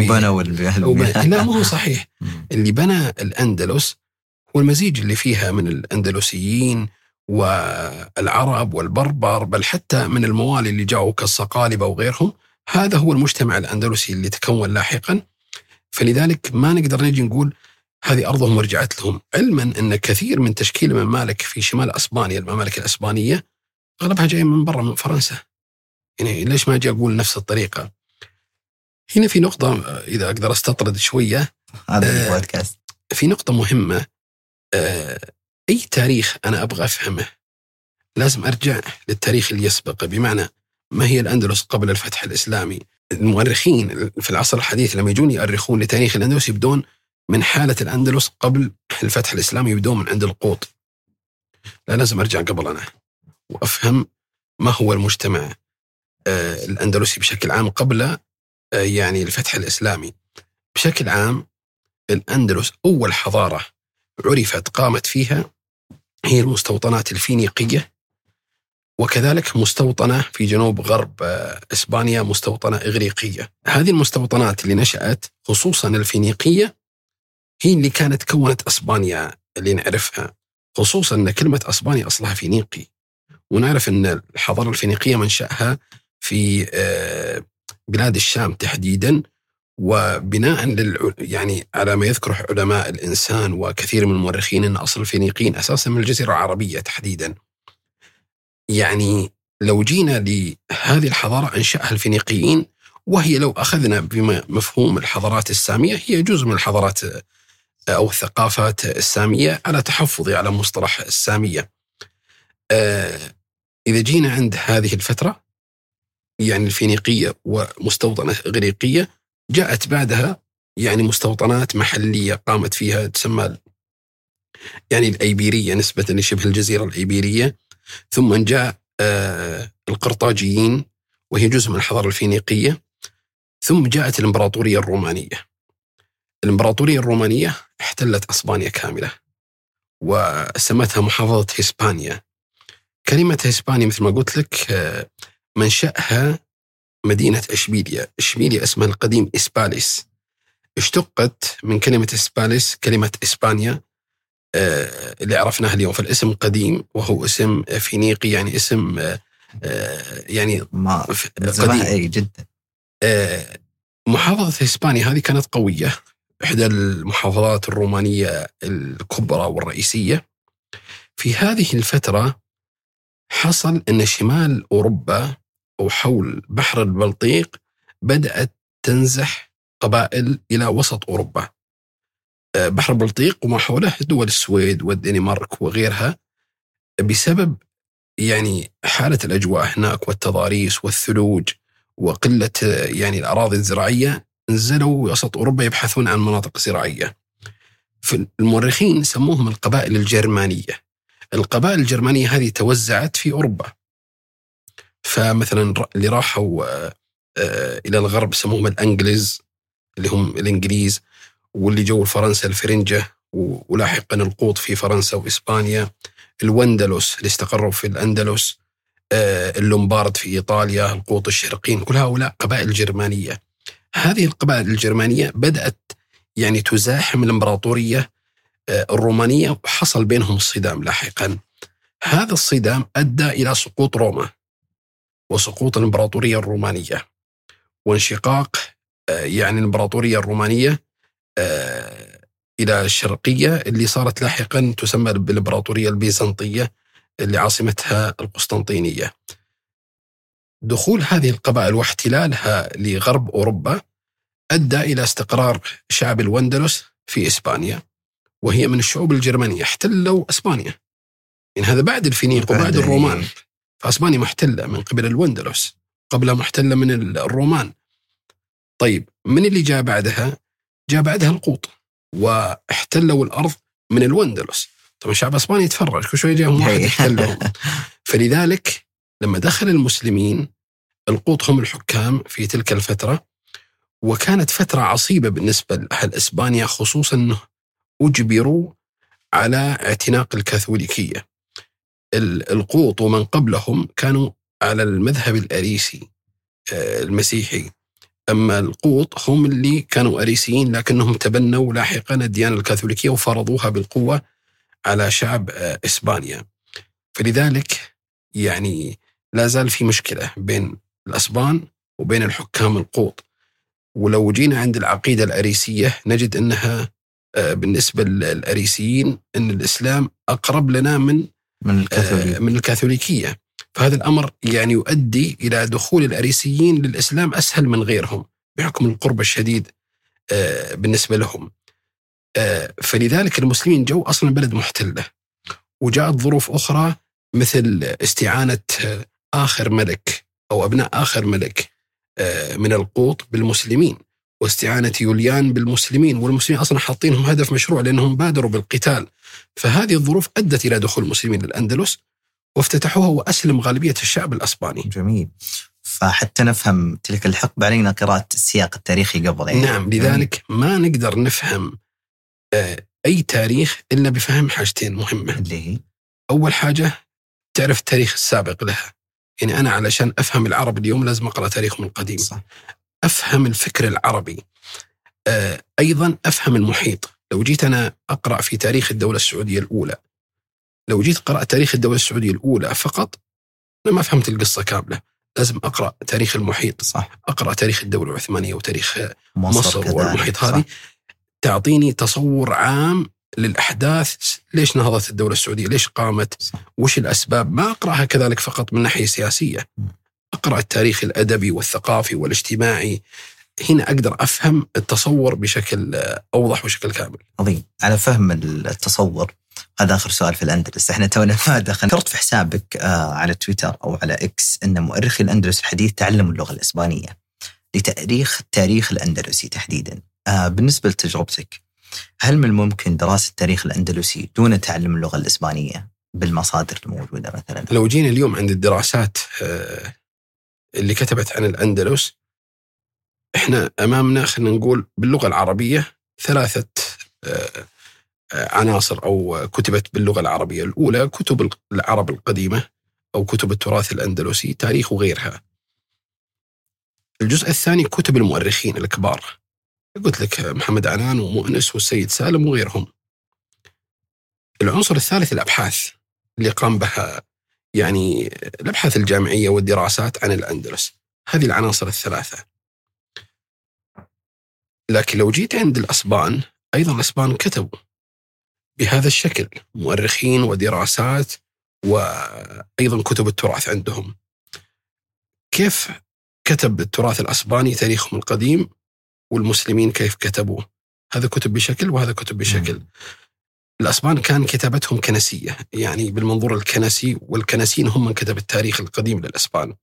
وبنوا. لا مو هو صحيح. اللي بنى الأندلس هو المزيج اللي فيها من الأندلسيين والعرب والبربر بل حتى من الموالي اللي جاءوا كالصقالبة وغيرهم هذا هو المجتمع الأندلسي اللي تكون لاحقا فلذلك ما نقدر نجي نقول هذه أرضهم ورجعت لهم. علما أن كثير من تشكيل الممالك في شمال أسبانيا الممالك الأسبانية أغلبها جاية من برا من فرنسا. يعني ليش ما أجي أقول نفس الطريقة؟ هنا في نقطة إذا أقدر أستطرد شوية. هذا آه، البودكاست. في نقطة مهمة. آه، أي تاريخ أنا أبغى أفهمه لازم أرجع للتاريخ اللي يسبقه بمعنى ما هي الأندلس قبل الفتح الإسلامي؟ المؤرخين في العصر الحديث لما يجون يؤرخون لتاريخ الأندلس يبدون من حالة الأندلس قبل الفتح الإسلامي يبدون من عند القوط. لا لازم أرجع قبل أنا وأفهم ما هو المجتمع آه، الأندلسي بشكل عام قبل آه، يعني الفتح الإسلامي. بشكل عام الأندلس أول حضارة عرفت قامت فيها هي المستوطنات الفينيقية وكذلك مستوطنة في جنوب غرب آه، إسبانيا مستوطنة إغريقية. هذه المستوطنات اللي نشأت خصوصا الفينيقية هي اللي كانت كونت أسبانيا اللي نعرفها خصوصا أن كلمة أسبانيا أصلها فينيقي ونعرف أن الحضارة الفينيقية منشأها في آه، بلاد الشام تحديدا وبناء لل يعني على ما يذكره علماء الإنسان وكثير من المؤرخين إن أصل الفينيقيين أساسا من الجزيرة العربية تحديدا. يعني لو جينا لهذه الحضارة أنشأها الفينيقيين وهي لو أخذنا بمفهوم الحضارات السامية هي جزء من الحضارات أو الثقافات السامية على تحفظي على مصطلح السامية. آه، إذا جينا عند هذه الفترة يعني الفينيقية ومستوطنة اغريقيه جاءت بعدها يعني مستوطنات محلية قامت فيها تسمى يعني الأيبيرية نسبة لشبه الجزيرة الأيبيرية. ثم جاء آه، القرطاجيين وهي جزء من الحضارة الفينيقية. ثم جاءت الإمبراطورية الرومانية. الإمبراطورية الرومانية احتلت أسبانيا كاملة وسمتها محافظة هسبانيا كلمة هسبانيا مثل ما قلت لك آه، منشأها مدينة إشبيليا. إشبيليا اسمها القديم إسباليس. اشتقت من كلمة إسباليس كلمة إسبانيا آه، اللي عرفناها اليوم. فالاسم قديم وهو اسم فينيقي يعني اسم آه، يعني ما قديم. جدا. محافظة إسبانيا هذه كانت قوية. إحدى المحافظات الرومانية الكبرى والرئيسية. في هذه الفترة حصل أن شمال أوروبا أو حول بحر البلطيق بدأت تنزح قبائل إلى وسط أوروبا. آه، بحر البلطيق وما حوله دول السويد والدنمارك وغيرها بسبب يعني حالة الأجواء هناك والتضاريس والثلوج وقلة آه، يعني الأراضي الزراعية نزلوا وسط أوروبا يبحثون عن مناطق زراعية. فالمؤرخين سموهم القبائل الجرمانية. القبائل الجرمانية هذه توزعت في أوروبا. فمثلا اللي راحوا آه، آه، إلى الغرب سموهم الأنجليز اللي هم الإنجليز واللي جو فرنسا الفرنجة ولاحقا القوط في فرنسا وإسبانيا. الوندلس اللي استقروا في الأندلس آه، اللومبارد في إيطاليا القوط الشرقيين كل هؤلاء قبائل جرمانية. هذه القبائل الجرمانية بدأت يعني تزاحم الإمبراطورية آه، الرومانية وحصل بينهم الصدام لاحقا. هذا الصدام أدى إلى سقوط روما وسقوط الإمبراطورية الرومانية. وانشقاق آه، يعني الإمبراطورية الرومانية آه، إلى الشرقية اللي صارت لاحقا تسمى بالإمبراطورية البيزنطية اللي عاصمتها القسطنطينية. دخول هذه القبائل واحتلالها لغرب أوروبا أدى إلى استقرار شعب الوندلس في إسبانيا وهي من الشعوب الجرمانية احتلوا إسبانيا. يعني هذا بعد الفينيق وبعد بعد الرومان فإسبانيا محتلة من قبل الوندلس قبلها محتلة من الرومان. طيب من اللي جاء بعدها؟ جاء بعدها القوط واحتلوا الأرض من الوندلس. طبعا شعب إسبانيا يتفرج كل شوي جاهم واحد هي. يحتلهم. فلذلك لما دخل المسلمين القوط هم الحكام في تلك الفترة وكانت فترة عصيبة بالنسبة لأهل إسبانيا خصوصا أنه أجبروا على اعتناق الكاثوليكية. ال- القوط ومن قبلهم كانوا على المذهب الأريسي آه، المسيحي. أما القوط هم اللي كانوا أريسيين لكنهم تبنوا لاحقا الديانة الكاثوليكية وفرضوها بالقوة على شعب آه، إسبانيا. فلذلك يعني لا زال في مشكلة بين الأسبان وبين الحكام القوط. ولو جينا عند العقيدة الأريسية نجد أنها آه، بالنسبة للأريسيين أن الإسلام أقرب لنا من من آه، الكاثوليك من الكاثوليكية. فهذا الأمر يعني يؤدي إلى دخول الأريسيين للإسلام أسهل من غيرهم بحكم القرب الشديد آه، بالنسبة لهم. آه، فلذلك المسلمين جو أصلا بلد محتلة. وجاءت ظروف أخرى مثل استعانة آه، آخر ملك أو أبناء آخر ملك آه، من القوط بالمسلمين واستعانة يوليان بالمسلمين والمسلمين أصلا حاطينهم هدف مشروع لأنهم بادروا بالقتال. فهذه الظروف أدت إلى دخول المسلمين للأندلس وافتتحوها وأسلم غالبية الشعب الأسباني. جميل. فحتى نفهم تلك الحقبة علينا قراءة السياق التاريخي قبل. يعني نعم لذلك ما نقدر نفهم آه، أي تاريخ إلا بفهم حاجتين مهمة. اللي هي؟ أول حاجة تعرف التاريخ السابق لها. يعني أنا علشان أفهم العرب اليوم لازم أقرأ تاريخهم القديم صح. أفهم الفكر العربي. آه، أيضا أفهم المحيط. لو جيت أنا أقرأ في تاريخ الدولة السعودية الأولى لو جيت قرأت تاريخ الدولة السعودية الأولى فقط أنا ما فهمت القصة كاملة. لازم أقرأ تاريخ المحيط. صح. أقرأ تاريخ الدولة العثمانية وتاريخ مصر, مصر. والمحيط. هذه. تعطيني تصور عام للأحداث ليش نهضت الدولة السعودية؟ ليش قامت. وش الأسباب؟ ما أقرأها كذلك فقط من ناحية سياسية. أقرأ التاريخ الأدبي والثقافي والاجتماعي. هنا أقدر أفهم التصور بشكل أوضح وشكل كامل. عظيم. على فهم التصور هذا آخر سؤال في الأندلس. إحنا تونا ما دخلنا. ذكرت في حسابك آه على تويتر أو على إكس أن مؤرخي الأندلس الحديث تعلموا اللغة الإسبانية لتأريخ التاريخ الأندلسي تحديدا. آه بالنسبة لتجربتك هل من الممكن دراسة التاريخ الأندلسي دون تعلم اللغة الإسبانية بالمصادر الموجودة مثلا؟ لو جينا اليوم عند الدراسات آه، اللي كتبت عن الأندلس إحنا أمامنا خلينا نقول باللغة العربية ثلاثة آه، آه، عناصر أو كتبت باللغة العربية. الأولى كتب العرب القديمة أو كتب التراث الأندلسي تاريخ وغيرها. الجزء الثاني كتب المؤرخين الكبار. قلت لك محمد عنان ومؤنس والسيد سالم وغيرهم. العنصر الثالث الأبحاث اللي قام بها يعني الأبحاث الجامعية والدراسات عن الأندلس. هذه العناصر الثلاثة. لكن لو جيت عند الأسبان أيضا الأسبان كتبوا بهذا الشكل مؤرخين ودراسات وأيضا كتب التراث عندهم. كيف كتب التراث الأسباني تاريخهم القديم؟ والمسلمين كيف كتبوه هذا كتب بشكل وهذا كتب بشكل. الأسبان كان كتابتهم كنسية يعني بالمنظور الكنسي والكنسيين هم من كتب التاريخ القديم للأسبان.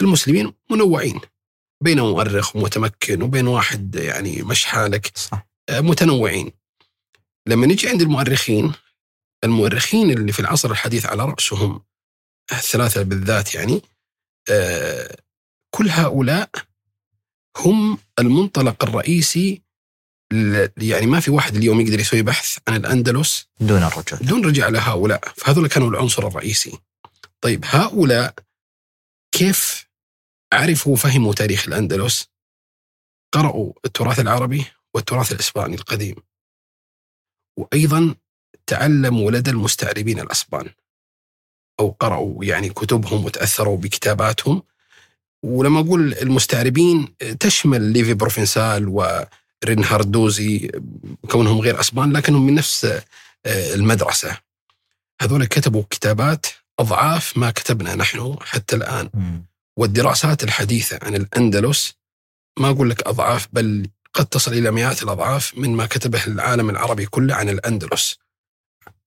المسلمين منوعين بين مؤرخ ومتمكن وبين واحد يعني مش حالك صح. آه، متنوعين. لما نجي عند المؤرخين المؤرخين اللي في العصر الحديث على رأسهم الثلاثة بالذات يعني آه، كل هؤلاء هم المنطلق الرئيسي يعني ما في واحد اليوم يقدر يسوي بحث عن الأندلس دون الرجوع دون رجع لهؤلاء فهذول كانوا العنصر الرئيسي. طيب هؤلاء كيف عرفوا وفهموا تاريخ الأندلس؟ قرأوا التراث العربي والتراث الإسباني القديم. وأيضا تعلموا لدى المستعربين الأسبان. أو قرأوا يعني كتبهم وتأثروا بكتاباتهم ولما أقول المستعربين تشمل ليفي بروفنسال ورينهارد دوزي كونهم غير أسبان لكنهم من نفس آه، المدرسة. هذول كتبوا كتابات أضعاف ما كتبنا نحن حتى الآن. مم. والدراسات الحديثة عن الأندلس ما أقول لك أضعاف بل قد تصل إلى مئات الأضعاف من ما كتبه العالم العربي كله عن الأندلس.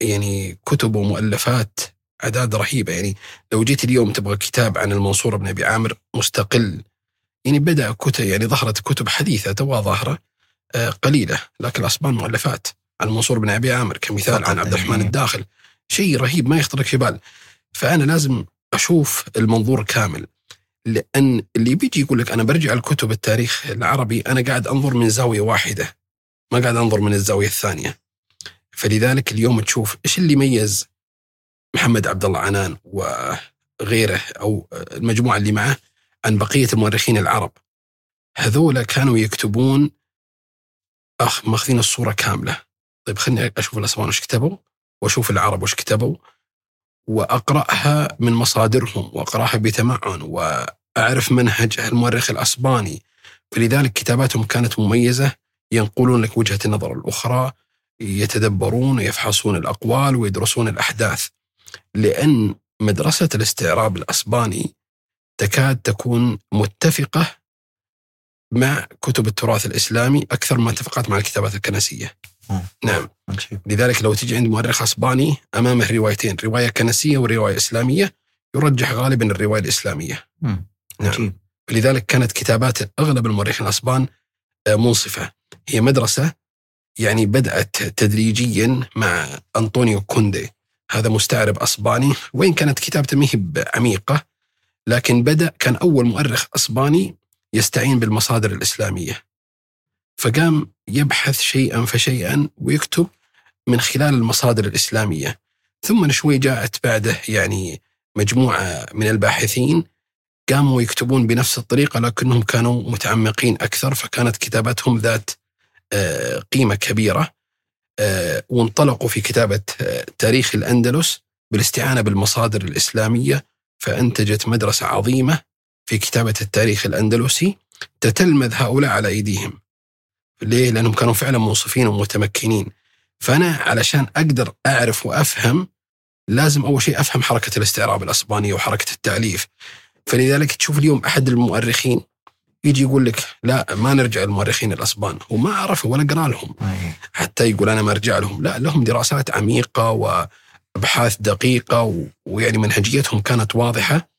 يعني كتب ومؤلفات أعداد رهيبة. يعني لو جيت اليوم تبغى كتاب عن المنصور بن أبي عامر مستقل يعني بدأ كتب يعني ظهرت كتب حديثة توا ظاهرة آه، قليلة لكن الأسبان مؤلفات. عن المنصور بن أبي عامر كمثال عن عبد الرحمن يعني. الداخل. شيء رهيب ما يخطرك في بال. فأنا لازم أشوف المنظور كامل لأن اللي بيجي يقول لك أنا برجع لكتب التاريخ العربي أنا قاعد أنظر من زاوية واحدة ما قاعد أنظر من الزاوية الثانية. فلذلك اليوم تشوف إيش اللي يميز محمد عبد الله عنان وغيره أو المجموعة اللي معه عن بقية المؤرخين العرب. هذولا كانوا يكتبون أخ ماخذين الصورة كاملة. طيب خلني أشوف الأسبان وش كتبوا وأشوف العرب وش كتبوا وأقرأها من مصادرهم وأقرأها بتمعن وأعرف منهج المؤرخ الأسباني. فلذلك كتاباتهم كانت مميزة ينقلون لك وجهة النظر الأخرى يتدبرون ويفحصون الأقوال ويدرسون الأحداث. لأن مدرسة الاستعراب الأسباني تكاد تكون متفقة مع كتب التراث الإسلامي أكثر ما اتفقت مع الكتابات الكنسية مم. نعم. لذلك لو تجي عند مؤرخ أسباني أمامه روايتين، رواية كنسية ورواية إسلامية، يرجح غالبا الرواية الإسلامية. مم. نعم. عجيب لذلك كانت كتابات أغلب المؤرخين الأسبان آه، منصفة. هي مدرسة يعني بدأت تدريجيا مع أنطونيو كوندي، هذا مستعرب أسباني، وين كانت كتابته ما هي بعميقه لكن بدأ كان أول مؤرخ أسباني يستعين بالمصادر الإسلامية. فقام يبحث شيئا فشيئا ويكتب من خلال المصادر الإسلامية. ثم شوي جاءت بعده يعني مجموعة من الباحثين قاموا يكتبون بنفس الطريقة لكنهم كانوا متعمقين أكثر فكانت كتاباتهم ذات آه، قيمة كبيرة. وانطلقوا في كتابة آه، تاريخ الأندلس بالاستعانة بالمصادر الإسلامية فأنتجت مدرسة عظيمة في كتابة التاريخ الأندلسي تتلمذ هؤلاء على أيديهم. ليه؟ لأنهم كانوا فعلا منصفين ومتمكنين. فأنا علشان أقدر أعرف وأفهم لازم أول شيء أفهم حركة الاستعراب الأسبانية وحركة التأليف. فلذلك تشوف اليوم أحد المؤرخين يجي يقول لك لا ما نرجع للمؤرخين الأسبان. هو ما عرفوا ولا قرأ لهم. حتى يقول أنا ما أرجع لهم. لا لهم دراسات عميقة وأبحاث دقيقة و- ويعني منهجيتهم كانت واضحة.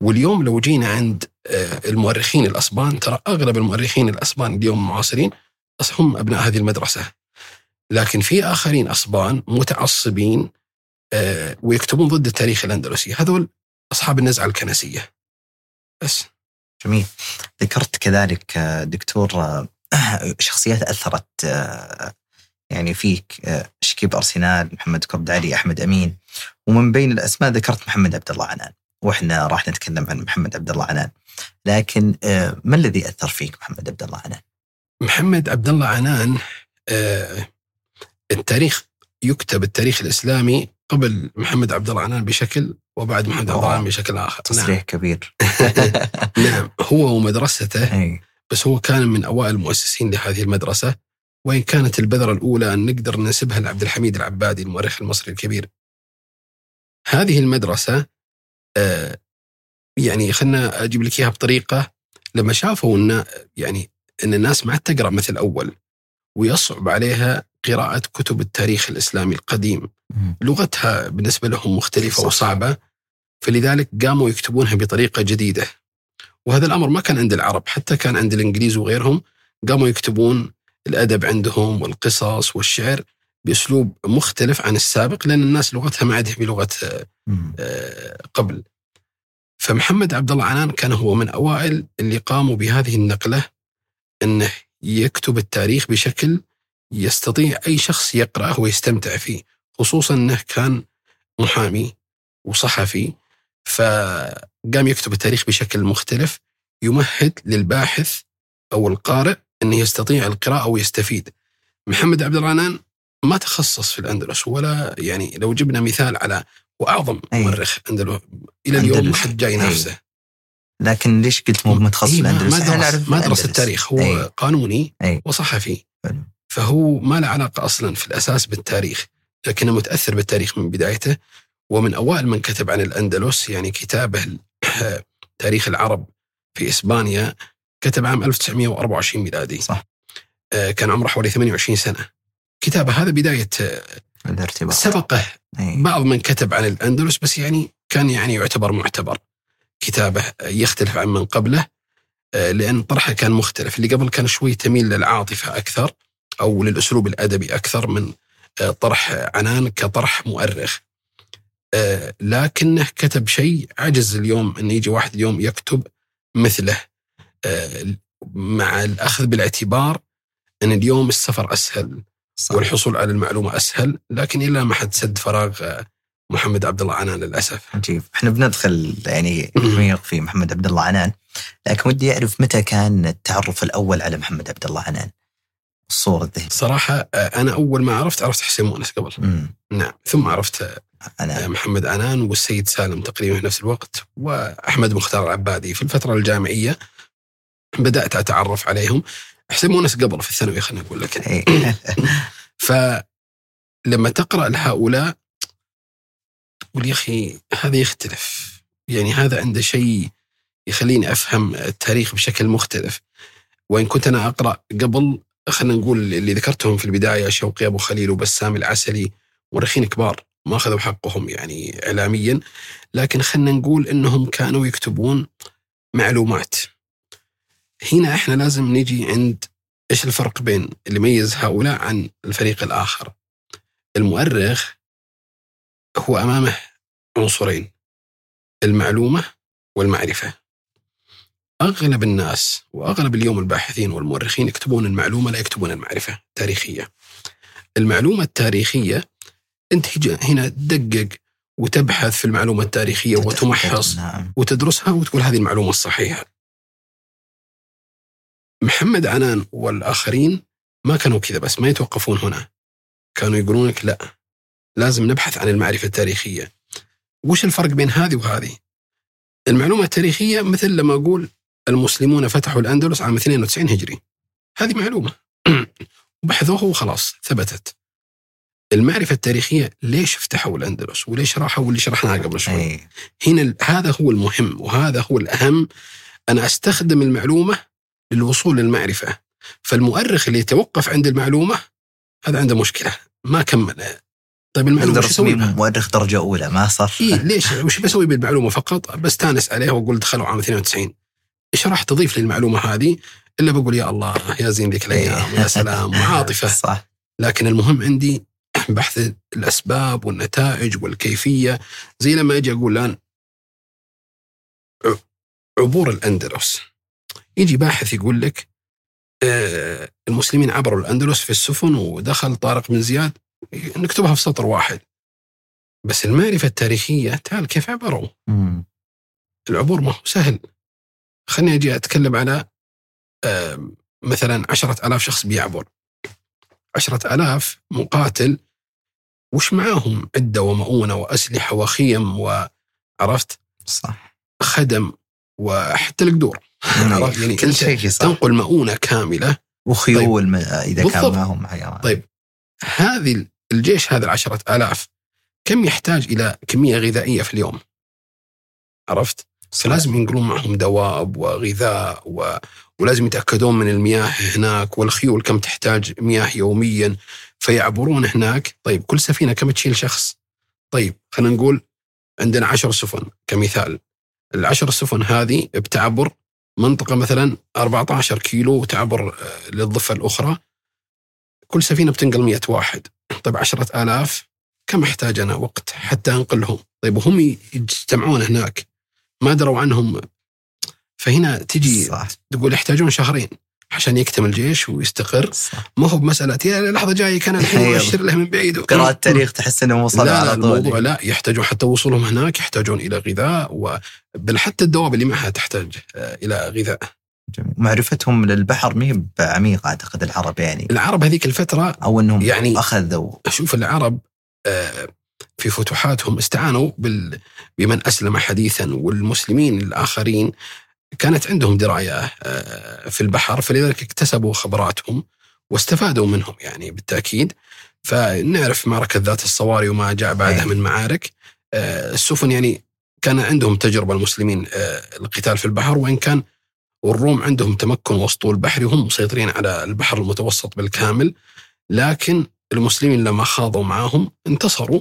واليوم لو جينا عند آه، المؤرخين الأسبان ترى أغلب المؤرخين الأسبان اليوم المعاصرين هم أبناء هذه المدرسة. لكن في آخرين أسبان متعصبين آه، ويكتبون ضد التاريخ الأندلسي. هذول أصحاب النزعة الكنسية. بس. جميل. ذكرت كذلك آه، دكتور آه، شخصيات أثرت آه، يعني فيك شكيب أرسنال محمد كرد علي أحمد أمين. ومن بين الأسماء ذكرت محمد عبد الله عنان. وإحنا راح نتكلم عن محمد عبد الله عنان. لكن ما الذي أثر فيك محمد عبد الله عنان؟ محمد عبد الله عنان التاريخ يكتب التاريخ الإسلامي قبل محمد عبد الله عنان بشكل وبعد محمد عنان بشكل آخر. تصريح كبير. نعم. نعم هو ومدرسته اي بس هو كان من أوائل المؤسسين لهذه المدرسة. وإن كانت البذرة الأولى أن نقدر ننسبها لعبد الحميد العبادي المؤرخ المصري الكبير. هذه المدرسة آه، يعني خلنا أجيب لك إياها بطريقة. لما شافوا أن يعني أن الناس ما عاد تقرأ مثل أول ويصعب عليها قراءة كتب التاريخ الإسلامي القديم. لغتها بالنسبة لهم مختلفة صح. وصعبة. فلذلك قاموا يكتبونها بطريقة جديدة وهذا الأمر ما كان عند العرب حتى كان عند الإنجليز وغيرهم قاموا يكتبون الأدب عندهم والقصص والشعر بأسلوب مختلف عن السابق لأن الناس لغتها ما عادها بلغة. آه، قبل. فمحمد عبد الله عنان كان هو من أوائل اللي قاموا بهذه النقلة إنه يكتب التاريخ بشكل يستطيع أي شخص يقرأه ويستمتع فيه، خصوصا إنه كان محامي وصحفي فقام يكتب التاريخ بشكل مختلف يمهد للباحث أو القارئ إنه يستطيع القراءة ويستفيد. محمد عبد الرحمن ما تخصص في الأندلس ولا يعني لو جبنا مثال على وأعظم أي. مؤرخ أندلس إلى اليوم ما. حد جاي. ينافسه. لكن ليش قلت مو متخصص إيه، في ما- الأندلس؟ ما درس ما درس. التاريخ هو أي. قانوني أي. وصحفي حلو. فهو ما له علاقة أصلا في الأساس بالتاريخ لكنه متأثر بالتاريخ من بدايته ومن أوائل من كتب عن الأندلس يعني كتابه تاريخ العرب في إسبانيا كتب عام 1924 ميلادي. صح. آه، كان عمره حوالي 28 سنة. كتابه هذا بداية آه، الارتباط. سبقه أي. بعض من كتب عن الأندلس بس يعني كان يعني يعتبر معتبر. كتابه يختلف عن من قبله آه، لأن طرحه كان مختلف. اللي قبل كان شوي تميل للعاطفة أكثر أو للأسلوب الأدبي أكثر من آه، طرح عنان كطرح مؤرخ. آه، لكنه كتب شيء عجز اليوم أن يجي واحد اليوم يكتب مثله. آه، مع الأخذ بالاعتبار أن اليوم السفر أسهل صح. والحصول على المعلومة أسهل لكن إلا ما حد سد فراغ آه، محمد عبد الله عنان للأسف. عجيب. إحنا بندخل يعني عميق في محمد عبد الله عنان لكن ودي أعرف متى كان التعرف الأول على محمد عبد الله عنان؟ الصورة الذهنية. صراحة آه، أنا أول ما عرفت عرفت حسين مؤنس قبل. أمم، نعم ثم عرفت آه، أنا محمد عنان والسيد سالم تقريبا في نفس الوقت وأحمد مختار العبادي. في الفترة الجامعية بدأت أتعرف عليهم. مؤنس قبل في الثانوي خلينا نقول لك. إيه. فلما تقرأ لهؤلاء تقول يا أخي هذا يختلف. يعني هذا عنده شيء يخليني أفهم التاريخ بشكل مختلف. وإن كنت أنا أقرأ قبل خلينا نقول اللي ذكرتهم في البداية شوقي أبو خليل وبسام العسلي مؤرخين كبار. ما أخذوا حقهم يعني اعلاميا لكن خلينا نقول إنهم كانوا يكتبون معلومات. هنا إحنا لازم نجي عند إيش الفرق بين اللي يميز هؤلاء عن الفريق الآخر؟ المؤرخ هو أمامه عنصرين المعلومة والمعرفة. أغلب الناس وأغلب اليوم الباحثين والمؤرخين يكتبون المعلومة لا يكتبون المعرفة التاريخيه المعلومة التاريخية انت هنا تدقق وتبحث في المعلومة التاريخية وتمحص نعم. وتدرسها وتقول هذه المعلومة الصحيحة. محمد عنان والآخرين ما كانوا كذا بس ما يتوقفون هنا. كانوا يقولون لك لا لازم نبحث عن المعرفة التاريخية. وش الفرق بين هذه وهذه؟ المعلومة التاريخية مثل لما أقول المسلمون فتحوا الأندلس عام 92 هجري. هذه معلومة. وبحثوها وخلاص ثبتت. المعرفة التاريخية ليش فتحوا الأندلس وليش راحوا واللي شرحناها قبل شوي. هنا هذا هو المهم وهذا هو الأهم. أنا أستخدم المعلومة للوصول للمعرفة. فالمؤرخ اللي يتوقف عند المعلومة هذا عنده مشكلة. ما كمل. طيب المعلومة وش بها؟ مؤرخ درجة أولى ما صار. إيه ليش؟ وش بسوي بالمعلومة فقط؟ بستانس عليها وأقول دخلوا عام 92 إيش راح تضيف للمعلومة هذه؟ إلا بقول يا الله يا زين ذيك الأيام يا سلام وعاطفة صح. لكن المهم عندي بحث الأسباب والنتائج والكيفية زي لما أجي أقول الآن عبور الأندلس. يجي باحث يقول لك آه، المسلمين عبروا الأندلس في السفن ودخل طارق بن زياد نكتبها في سطر واحد. بس المعرفة التاريخية تعال كيف عبروا؟ العبور ما هو سهل. خليني أجي أتكلم على آه، مثلا عشرة ألاف شخص بيعبر. عشرة ألاف مقاتل وش معاهم عدة ومؤونة وأسلحة وخيم وعرفت صح خدم وحتى القدور عرفت؟ يعني كل شيء صح تنقل مؤونة كاملة وخيول طيب. كان بالضبط. معهم حيوان طيب. هذه الجيش هذا العشرة آلاف كم يحتاج إلى كمية غذائية في اليوم عرفت؟ فلازم ينقلون معهم دواب وغذاء و... ولازم يتأكدون من المياه هناك والخيول كم تحتاج مياه يوميا فيعبرون هناك. طيب كل سفينة كم تشيل شخص؟ طيب خلينا نقول عندنا عشر سفن كمثال. العشر سفن هذه بتعبر منطقة مثلا 14 كيلو وتعبر آه، للضفة الأخرى. كل سفينة بتنقل 100 واحد. طيب عشرة آلاف كم أحتاج أنا وقت حتى أنقلهم؟ طيب وهم يجتمعون هناك. ما دروا عنهم. فهنا تجي صح. تقول يحتاجون شهرين. عشان يكتمل الجيش ويستقر. صح. ما هو بمسألة يا لحظة جاية كان الحين. مؤشر له من بعيد. قراءة التاريخ تحس انهم وصلوا لا لا على الموضوع طول لا يحتاجون حتى وصولهم هناك يحتاجون إلى غذاء وبل حتى الدواب اللي معها تحتاج آه، إلى غذاء. جميل. معرفتهم للبحر ما هي بعميقة أعتقد العرب يعني. العرب هذيك الفترة أو إنهم يعني- أخذوا. أشوف العرب آه، في فتوحاتهم استعانوا بال... بمن أسلم حديثا والمسلمين الآخرين كانت عندهم دراية آه، في البحر فلذلك اكتسبوا خبراتهم واستفادوا منهم يعني بالتأكيد. فنعرف معركة ذات الصواري وما جاء بعدها أي. من معارك. آه، السفن يعني كان عندهم تجربة المسلمين آه، القتال في البحر وإن كان والروم عندهم تمكن وسط البحر وهم مسيطرين على البحر المتوسط بالكامل لكن المسلمين لما خاضوا معهم انتصروا.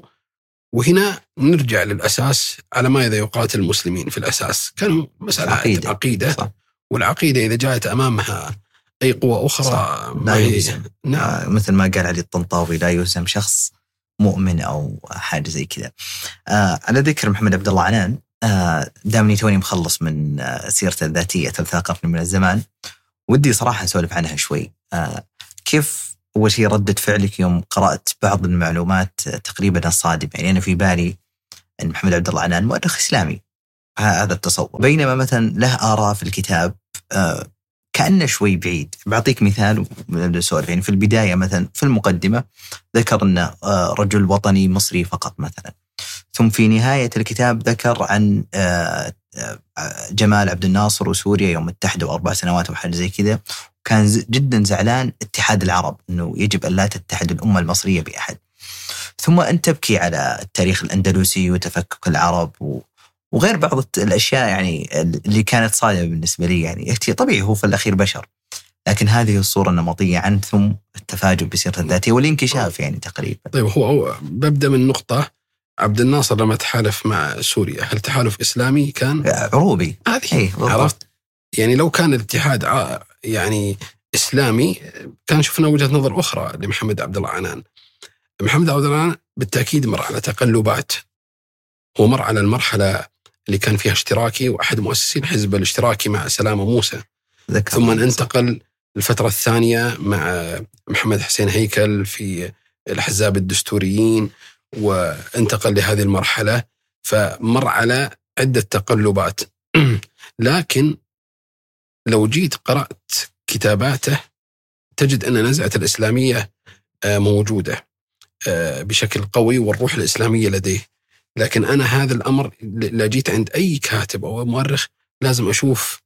وهنا نرجع للأساس على ماذا يقاتل المسلمين في الأساس كانوا مسألة عقيدة. عقيدة صح. والعقيدة إذا جاءت أمامها أي قوة أخرى صح. ما لا يهزم. نعم آه، مثل ما قال علي الطنطاوي لا يهزم شخص مؤمن أو حاجة زي كذا. آه على ذكر محمد عبد الله عنان آه دامني توني مخلص من آه سيرته الذاتية قرن من الزمان ودي صراحة أسولف عنها شوي. آه كيف أول شيء ردة فعلك يوم قرأت بعض المعلومات تقريبا الصادمة. يعني أنا في بالي أن محمد عبد الله عنان مؤرخ إسلامي. هذا التصور. بينما مثلا له آراء في الكتاب آه كأنه شوي بعيد. بعطيك مثال السؤال يعني في البداية مثلا في المقدمة ذكر انه آه، رجل وطني مصري فقط مثلا. ثم في نهاية الكتاب ذكر عن آه، جمال عبد الناصر وسوريا يوم اتحدوا أربع سنوات أو حاجة زي كذا. كان جدا زعلان اتحاد العرب إنه يجب أن لا تتحد الأمة المصرية بأحد. ثم أن تبكي على التاريخ الأندلسي وتفكك العرب و وغير بعض الأشياء يعني اللي كانت صادمه بالنسبة لي يعني. طبيعي هو في الأخير بشر. لكن هذه الصورة النمطية عنه ثم التفاجؤ بسيرته الذاتية والانكشاف يعني تقريبا. طيب هو ببدأ من نقطة. عبد الناصر لما تحالف مع سوريا هل تحالف إسلامي كان؟ عروبي. هذه بالضبط. عرفت؟ يعني لو كان الاتحاد يعني إسلامي كان شفنا وجهة نظر أخرى لمحمد عبد الله عنان. محمد عبد الله عنان بالتأكيد مر على تقلبات. هو مر على المرحلة اللي كان فيها اشتراكي وأحد مؤسسي الحزب الاشتراكي مع سلامة موسى، ذكر ثم انتقل الفترة الثانية مع محمد حسين هيكل في الأحزاب الدستوريين وانتقل لهذه المرحلة فمر على عدة تقلبات لكن لو جيت قرأت كتاباته تجد أن نزعة الإسلامية آه، موجودة آه، بشكل قوي والروح الإسلامية لديه. لكن أنا هذا الأمر لا جيت عند أي كاتب أو مؤرخ لازم أشوف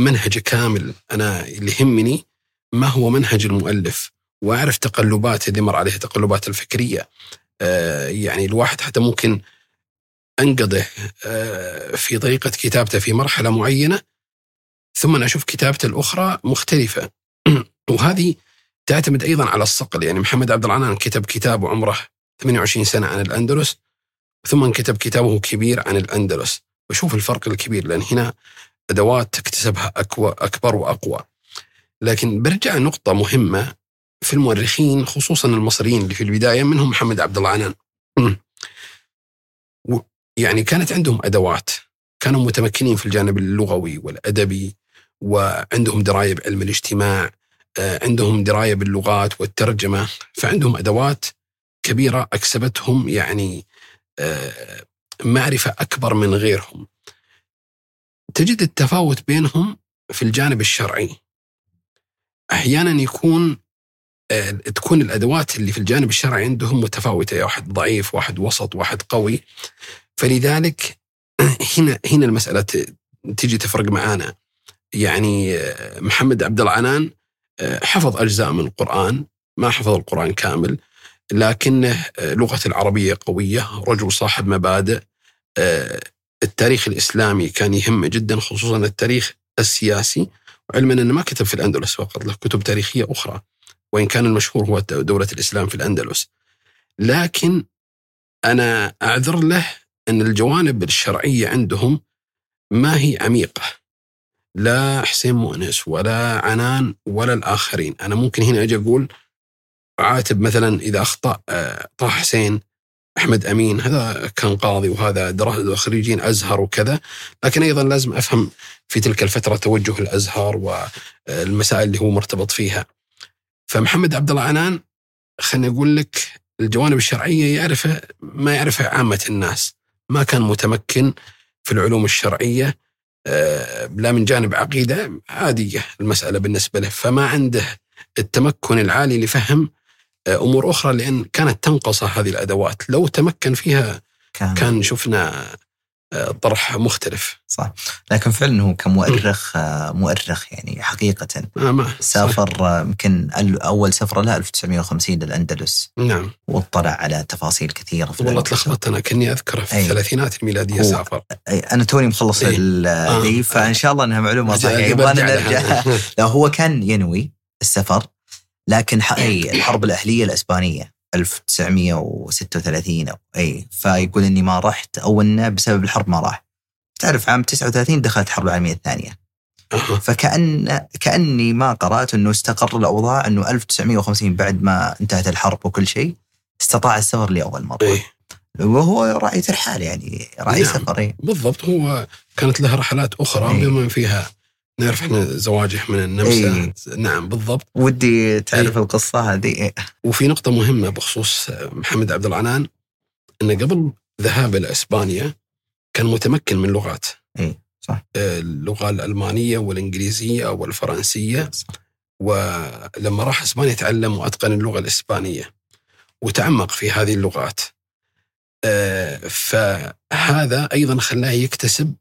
منهج كامل أنا اللي يهمني ما هو منهج المؤلف؟ وأعرف تقلبات اللي مر عليها تقلبات الفكرية. آه، يعني الواحد حتى ممكن أنقضه آه، في طريقة كتابته في مرحلة معينة ثم أنا أشوف كتابته الأخرى مختلفة. وهذه تعتمد أيضا على الصقل. يعني محمد عبد العنان كتب كتاب وعمره 28 سنة عن الأندلس ثم كتب كتابه كبير عن الأندلس. بشوف الفرق الكبير لأن هنا أدوات تكتسبها أكوى أكبر وأقوى. لكن برجع نقطة مهمة في المؤرخين خصوصا المصريين اللي في البداية منهم محمد عبد الله عنان و- يعني كانت عندهم أدوات. كانوا متمكنين في الجانب اللغوي والأدبي. وعندهم دراية بعلم الاجتماع آه، عندهم دراية باللغات والترجمة فعندهم أدوات كبيرة أكسبتهم يعني آه، معرفة أكبر من غيرهم. تجد التفاوت بينهم في الجانب الشرعي. أحيانا يكون آه، تكون الأدوات اللي في الجانب الشرعي عندهم متفاوتة واحد ضعيف واحد وسط واحد قوي. فلذلك هنا هنا المسألة ت- تيجي تفرق معانا. يعني محمد عبد العنان حفظ أجزاء من القرآن ما حفظ القرآن كامل لكنه لغته العربية قوية رجل صاحب مبادئ التاريخ الإسلامي كان يهمه جدا خصوصا التاريخ السياسي وعلما أنه ما كتب في الأندلس فقط له كتب تاريخية أخرى وإن كان المشهور هو دولة الإسلام في الأندلس. لكن أنا أعذر له أن الجوانب الشرعية عندهم ما هي عميقة. لا حسين مؤنس ولا عنان ولا الآخرين أنا ممكن هنا أجي أقول عاتب مثلا إذا أخطأ آه، طه حسين أحمد أمين هذا كان قاضي وهذا خريجين أزهر وكذا لكن أيضا لازم أفهم في تلك الفترة توجه الأزهر والمسائل اللي هو مرتبط فيها. فمحمد عبد الله عنان خليني أقول لك الجوانب الشرعية يعرفها ما يعرفها عامة الناس. ما كان متمكن في العلوم الشرعية آه، لا من جانب عقيدة عاديه المسألة بالنسبة له. فما عنده التمكن العالي لفهم آه، أمور أخرى لأن كانت تنقصه هذه الأدوات، لو تمكن فيها كان, كان شفنا آه، طرح مختلف. صح لكن فعلا هو كمؤرخ آه، مؤرخ يعني حقيقة آه ما سافر آه، يمكن أول سفرة له 1950 للأندلس نعم واطلع على تفاصيل كثيرة في والله. تلخبطت أنا كأني أذكره في أي. الثلاثينات الميلادية هو- سافر أي، أنا توني مخلص. ال- آه. ذي فإن شاء الله إنها معلومة صحيحة أجل يبغانا نرجع. لا هو كان ينوي السفر لكن أي الحرب الأهلية الإسبانية 1936 أو أي فيقول إني ما رحت أو إنه بسبب الحرب ما راح. تعرف عام 39 دخلت الحرب العالمية الثانية. فكأن كأني ما قرأت أنه استقر الأوضاع أنه 1950 بعد ما انتهت الحرب وكل شيء استطاع السفر لأول مرة إيه. وهو راعي ترحال يعني راعي نعم. سفر إيه. بالضبط هو كانت له رحلات أخرى إيه. بما فيها نعرف إحنا زواجه من النمسا إيه. نعم بالضبط ودي تعرف إيه. القصة هذه. وفي نقطة مهمة بخصوص محمد عبد العنان أنه قبل ذهابه لإسبانيا كان متمكن من لغات إيه، صح. اللغة الألمانية والإنجليزية والفرنسية ولما راح إسبانيا تعلم وأتقن اللغة الإسبانية وتعمق في هذه اللغات آه، فهذا أيضا خلاه يكتسب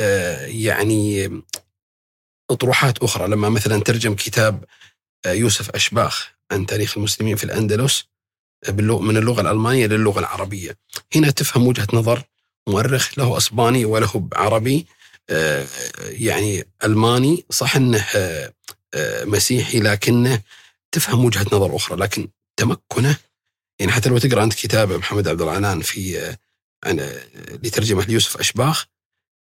آه، يعني أطروحات أخرى. لما مثلا ترجم كتاب آه، يوسف أشباخ عن تاريخ المسلمين في الأندلس باللغة من اللغة الألمانية للغة العربية. هنا تفهم وجهة نظر مؤرخ له أسباني وله عربي آه، يعني ألماني. صح آه، آه، مسيحي لكنه تفهم وجهة نظر أخرى. لكن تمكنه يعني حتى لو تقرأ أنت كتاب محمد عبد العنان في آه، آه، لترجمة ليوسف أشباخ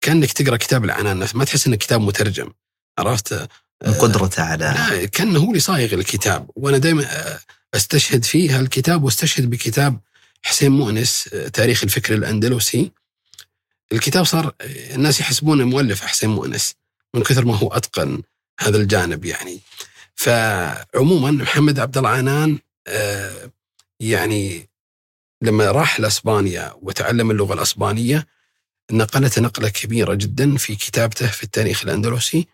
كأنك تقرأ كتاب العنان ما تحس أنه كتاب مترجم. عرفت؟ من قدرته على لا كان هو اللي صايغ الكتاب. وأنا دائما أستشهد فيه هالكتاب واستشهد بكتاب حسين مؤنس آه، تاريخ الفكر الأندلسي. الكتاب صار آه، الناس يحسبونه مؤلف حسين مؤنس من كثر ما هو أتقن هذا الجانب يعني. فعموما محمد عبد العنان آه، يعني لما راح لأسبانيا وتعلم اللغة الأسبانية نقلته نقلة كبيرة جدا في كتابته في التاريخ الأندلسي.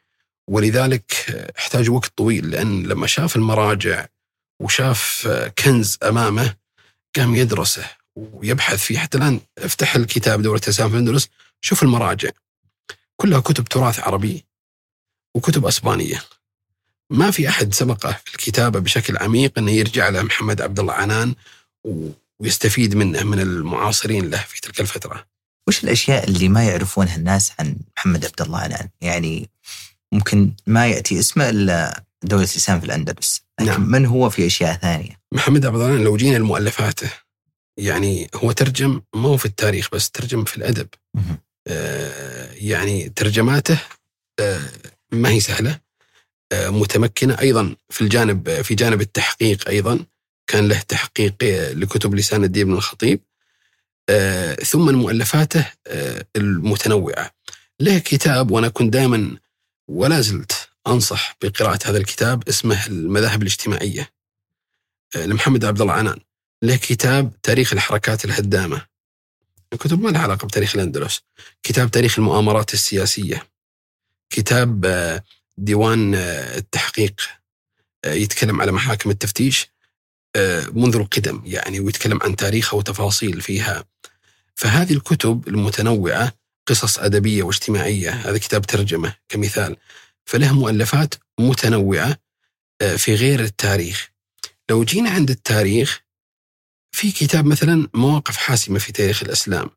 ولذلك احتاج وقت طويل لأن لما شاف المراجع وشاف كنز أمامه قام يدرسه ويبحث فيه حتى الآن أفتح الكتاب دورة تسامح الاندلس شوف المراجع كلها كتب تراث عربي وكتب أسبانية ما في أحد سبقه في الكتابة بشكل عميق إنه يرجع له محمد عبد الله عنان ويستفيد منه من المعاصرين له في تلك الفترة. وش الأشياء اللي ما يعرفونها الناس عن محمد عبد الله عنان؟ يعني ممكن ما يأتي اسمه إلا دولة الإسلام في الأندلس، لكن نعم. من هو في أشياء ثانية؟ محمد عبد العنان لو جينا لمؤلفاته يعني هو ترجم ما هو في التاريخ بس ترجم في الأدب. آه، يعني ترجماته آه، ما هي سهلة. آه، متمكنة أيضا في الجانب في جانب التحقيق أيضا. كان له تحقيق آه، لكتب لسان الدين بن الخطيب. آه، ثم مؤلفاته آه، المتنوعة. له كتاب وأنا كنت دائما ولا زلت أنصح بقراءة هذا الكتاب اسمه المذاهب الاجتماعية آه، لمحمد عبد الله عنان له كتاب تاريخ الحركات الهدامة. الكتب ما لها علاقة بتاريخ الأندلس كتاب تاريخ المؤامرات السياسية كتاب آه، ديوان آه، التحقيق يتكلم على محاكم التفتيش منذ القدم يعني ويتكلم عن تاريخها وتفاصيل فيها. فهذه الكتب المتنوعة قصص أدبية واجتماعية هذا كتاب ترجمة كمثال فله مؤلفات متنوعة آه، في غير التاريخ لو جينا عند التاريخ في كتاب مثلا مواقف حاسمة في تاريخ الأسلام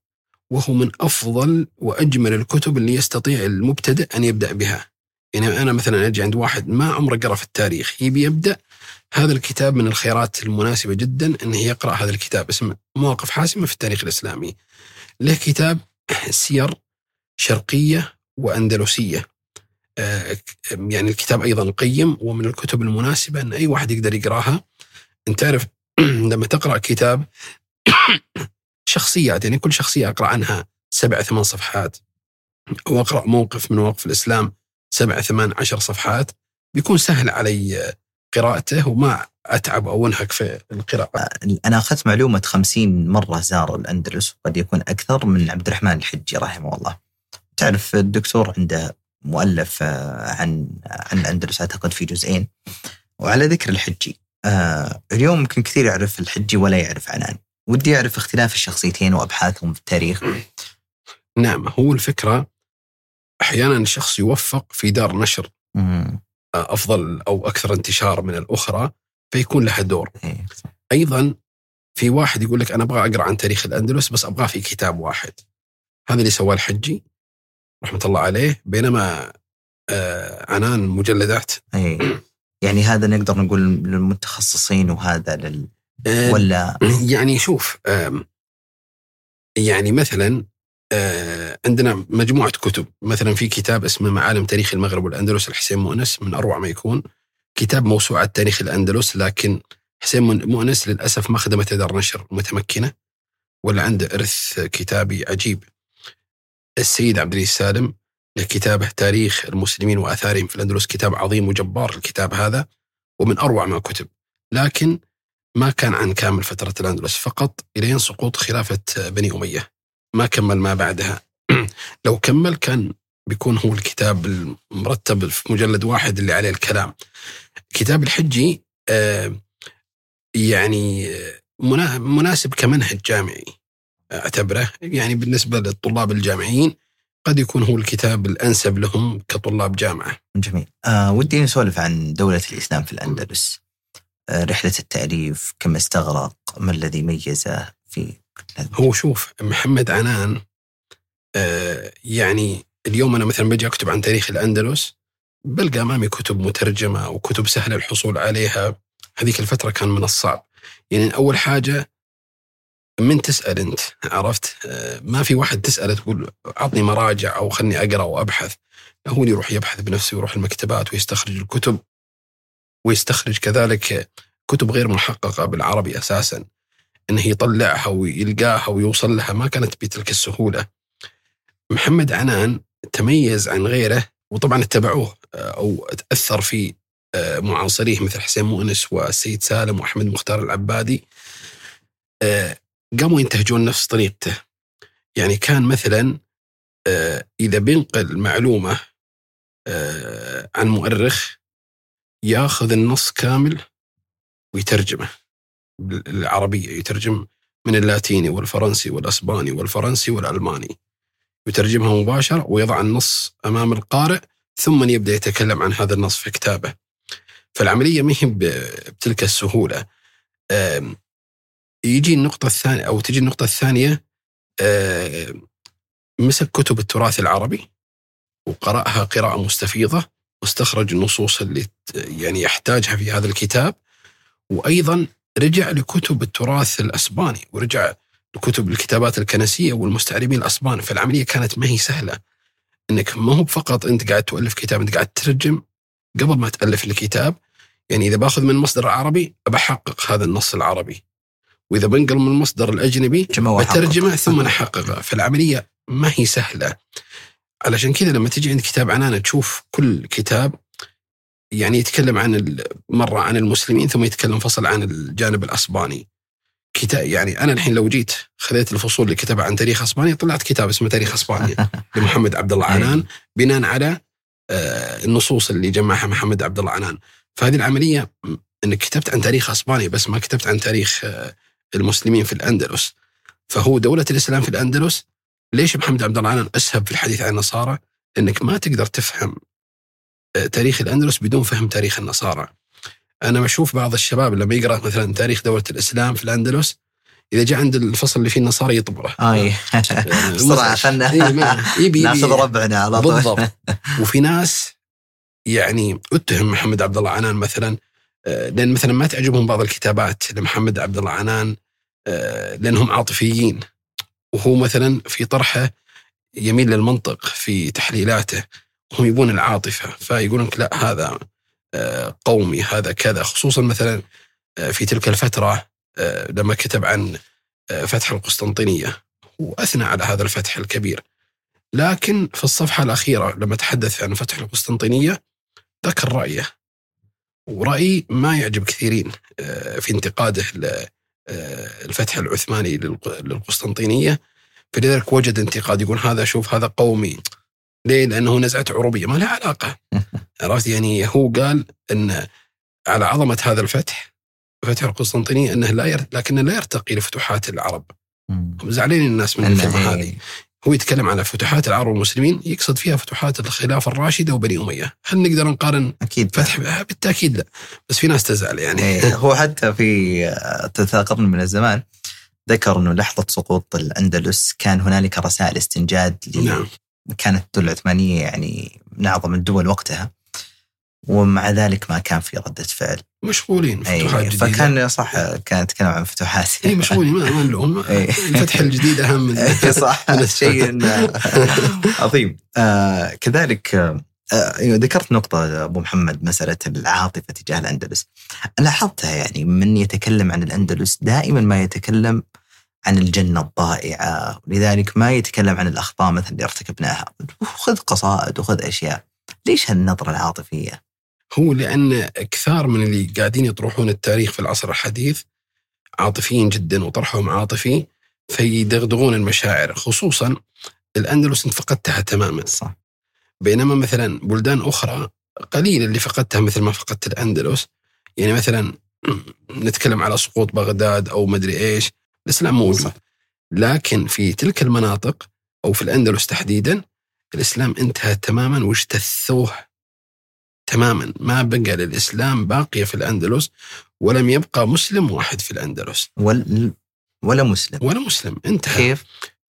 وهو من أفضل وأجمل الكتب اللي يستطيع المبتدئ أن يبدأ بها. يعني أنا مثلا أجي عند واحد ما عمره قرأ في التاريخ يبي يبدأ هذا الكتاب من الخيارات المناسبة جدا إنه يقرأ هذا الكتاب اسمه مواقف حاسمة في التاريخ الإسلامي. له كتاب سير شرقية وأندلسية. آه، يعني الكتاب أيضا قيم ومن الكتب المناسبة إن أي واحد يقدر يقراها أنت تعرف لما تقرأ كتاب شخصيات يعني كل شخصية أقرأ عنها سبع ثمان صفحات أو أقرأ موقف من مواقف الإسلام سبع ثمان عشر صفحات بيكون سهل علي قراءته وما أتعب أو أنهك في القراءة. أنا أخذت معلومة 50 مرة زار الأندلس وقد يكون أكثر من عبد الرحمن الحجي رحمه الله. تعرف الدكتور عنده مؤلف آه، عن عن الأندلس أعتقد في جزئين. وعلى ذكر الحجي آه اليوم يمكن كثير يعرف الحجي ولا يعرف عنان. ودي أعرف اختلاف الشخصيتين وأبحاثهم في التاريخ. نعم هو الفكرة أحيانا الشخص يوفق في دار نشر مم. أفضل أو أكثر انتشار من الأخرى فيكون لها دور. إيه. أيضا في واحد يقول لك أنا أبغى أقرأ عن تاريخ الأندلس بس أبغاه في كتاب واحد. هذا اللي سواه الحجي رحمة الله عليه بينما آه عنان مجلدات. إيه. يعني هذا نقدر نقول للمتخصصين وهذا لل آه ولا؟ يعني شوف يعني مثلا آه، عندنا مجموعة كتب. مثلا في كتاب اسمه معالم تاريخ المغرب والأندلس الحسين مؤنس من أروع ما يكون. كتاب موسوعة تاريخ الأندلس لكن حسين مؤنس للأسف ما خدمته دار نشر متمكنة. ولا عنده إرث كتابي عجيب. السيد عبد العزيز سالم له كتابه تاريخ المسلمين وآثارهم في الأندلس. كتاب عظيم وجبار الكتاب هذا ومن أروع ما كتب لكن ما كان عن كامل فترة الأندلس فقط إلين سقوط خلافة بني أمية. ما كمل ما بعدها. لو كمل كان بيكون هو الكتاب المرتب في مجلد واحد اللي عليه الكلام. كتاب الحجي آه، يعني آه، منا- مناسب كمنهج جامعي. أعتبره يعني بالنسبة للطلاب الجامعيين قد يكون هو الكتاب الأنسب لهم كطلاب جامعة. جميل. آه ودي نسولف عن دولة الإسلام في الأندلس. آه رحلة التأليف كم استغرق ما الذي ميزه في هو شوف محمد عنان آه، يعني اليوم أنا مثلا بجي أكتب عن تاريخ الأندلس بلقى أمامي كتب مترجمة وكتب سهل الحصول عليها. هذيك الفترة كان من الصعب. يعني أول حاجة من تسأل أنت عرفت؟ آه، ما في واحد تساله تقول أعطني مراجع أو خلني أقرأ وأبحث. هو اللي يروح يبحث بنفسه ويروح المكتبات ويستخرج الكتب ويستخرج كذلك كتب غير محققة بالعربي أساسا. انه يطلعها ويلقاها ويوصل لها ما كانت بتلك السهولة. محمد عنان تميز عن غيره وطبعا اتبعوه آه، أو تأثر في آه، معاصريه مثل حسين مؤنس والسيد سالم وأحمد مختار العبادي. قاموا ينتهجون نفس طريقته. يعني كان مثلا آه، إذا بينقل معلومة آه، عن مؤرخ ياخذ النص كامل ويترجمه بالعربيه يترجم من اللاتيني والفرنسي والأسباني والفرنسي والألماني يترجمها مباشرة ويضع النص أمام القارئ ثم يبدأ يتكلم عن هذا النص في كتابه. فالعملية ما هي بتلك السهولة. يجي النقطة الثانية أو تجي النقطة الثانية آم، مسك كتب التراث العربي وقرأها قراءة مستفيضة واستخرج النصوص اللي يعني يحتاجها في هذا الكتاب وأيضا رجع لكتب التراث الأسباني ورجع لكتب الكتابات الكنسية والمستعربين الأسبان. فالعملية كانت ما هي سهلة أنك ما هو فقط أنت قاعد تؤلف كتاب أنت قاعد تترجم قبل ما تألف الكتاب. يعني إذا باخذ من مصدر عربي بحقق هذا النص العربي. وإذا بنقل من المصدر وحقق. بترجمة ثم نحققه فالعملية ما هي سهلة. علشان كذا لما تجي عند كتاب عنانة تشوف كل كتاب يعني يتكلم عن مرة عن المسلمين ثم يتكلم فصل عن الجانب الأسباني. كتاب يعني أنا الحين لو جيت خذيت الفصول اللي كتبها عن تاريخ أسبانيا طلعت كتاب اسمه تاريخ أسبانيا لمحمد عبد الله عنان بناء على آه، النصوص اللي جمعها محمد عبد الله عنان. فهذه العملية م- إنك كتبت عن تاريخ أسبانيا بس ما كتبت عن تاريخ آه، المسلمين في الأندلس فهو دولة الإسلام في الأندلس ليش محمد عبد الله عنان أسهب في الحديث عن النصارى؟ إنك ما تقدر تفهم آه، تاريخ الأندلس بدون فهم تاريخ النصارى. أنا بشوف بعض الشباب لما يقرأ مثلا تاريخ دولة الإسلام في الأندلس إذا جاء عند الفصل اللي فيه النصارى يطبره. اي بسرعة خلنا ناخذ ربعنا على طول بالضبط وفي ناس يعني اتهم محمد عبد الله عنان مثلا آه، لأن مثلا ما تعجبهم بعض الكتابات لمحمد عبد الله عنان لأنهم عاطفيين. وهو مثلا في طرحه يميل للمنطق في تحليلاته. هم يبون العاطفة فيقولون لك لا هذا آه، قومي هذا كذا. خصوصا مثلا آه، في تلك الفترة آه، لما كتب عن آه، فتح القسطنطينية. وأثنى على هذا الفتح الكبير. لكن في الصفحة الأخيرة لما تحدث عن فتح القسطنطينية ذكر رأيه ورأي ما يعجب كثيرين في انتقاده للفتح العثماني للقسطنطينية. فلذلك وجد انتقاد يقول هذا شوف هذا قومي. ليه؟ لأنه نزعة عروبية. ما لها علاقة. عرفت؟ يعني هو قال إن على عظمة هذا الفتح فتح القسطنطينية إنه لا ير... لكنه لا يرتقي لفتوحات العرب. هم زعلانين الناس من الكلمة إيه. هذه. هو يتكلم على فتوحات العرب والمسلمين يقصد فيها فتوحات الخلافة الراشدة وبني أمية. هل نقدر نقارن أكيد. فتح بالتأكيد لا. بس في ناس تزعل يعني. إيه، هو حتى في ثلاث قرن من الزمان ذكر إنه لحظة سقوط الأندلس كان هنالك رسائل استنجاد ل- نعم. كانت الدولة العثمانيه يعني من أعظم الدول وقتها. ومع ذلك ما كان في ردة فعل. مشغولين فتوحات جديدة. فكان صح كان يتكلم عن فتوحات أي مشغولين ما نلوم. الفتح الجديد أهم من صح. شيء عظيم. آه كذلك آه ذكرت نقطة أبو محمد مسألة العاطفة تجاه الأندلس لاحظتها يعني من يتكلم عن الأندلس دائما ما يتكلم عن الجنة الضائعة لذلك ما يتكلم عن الأخطاء مثلا اللي ارتكبناها خذ قصائد وخذ أشياء. ليش هالنظرة العاطفية؟ هو لأن كثار من اللي قاعدين يطرحون التاريخ في العصر الحديث عاطفيين جدا وطرحهم عاطفي فيدغدغون المشاعر خصوصا الأندلس انت فقدتها تماما. صح. بينما مثلا بلدان أخرى قليل اللي فقدتها مثل ما فقدت الأندلس. يعني مثلا نتكلم على سقوط بغداد أو مدري إيش الإسلام موجود. صح. لكن في تلك المناطق أو في الأندلس تحديدا الإسلام انتهى تماما واجتثوه. تماما. ما بقى للإسلام باقية في الأندلس ولم يبقى مسلم واحد في الأندلس. وال ولا مسلم. ولا مسلم. انتهى. كيف؟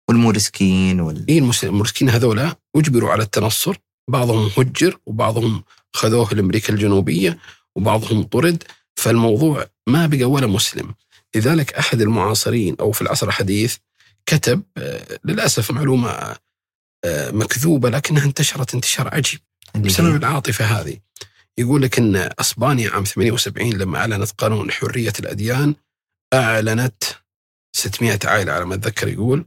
والمورسكين وال إيه المسكين هذولا أجبروا على التنصر. بعضهم هجر وبعضهم خذوه لأمريكا الجنوبية وبعضهم طرد. فالموضوع ما بقى ولا مسلم. لذلك أحد المعاصرين أو في العصر الحديث كتب آه، للأسف معلومة آه، مكذوبة لكنها انتشرت انتشار عجيب بسبب العاطفة هذه. يقول لك إن أسبانيا عام 78 لما أعلنت قانون حرية الأديان أعلنت 600 عائلة على ما أتذكر يقول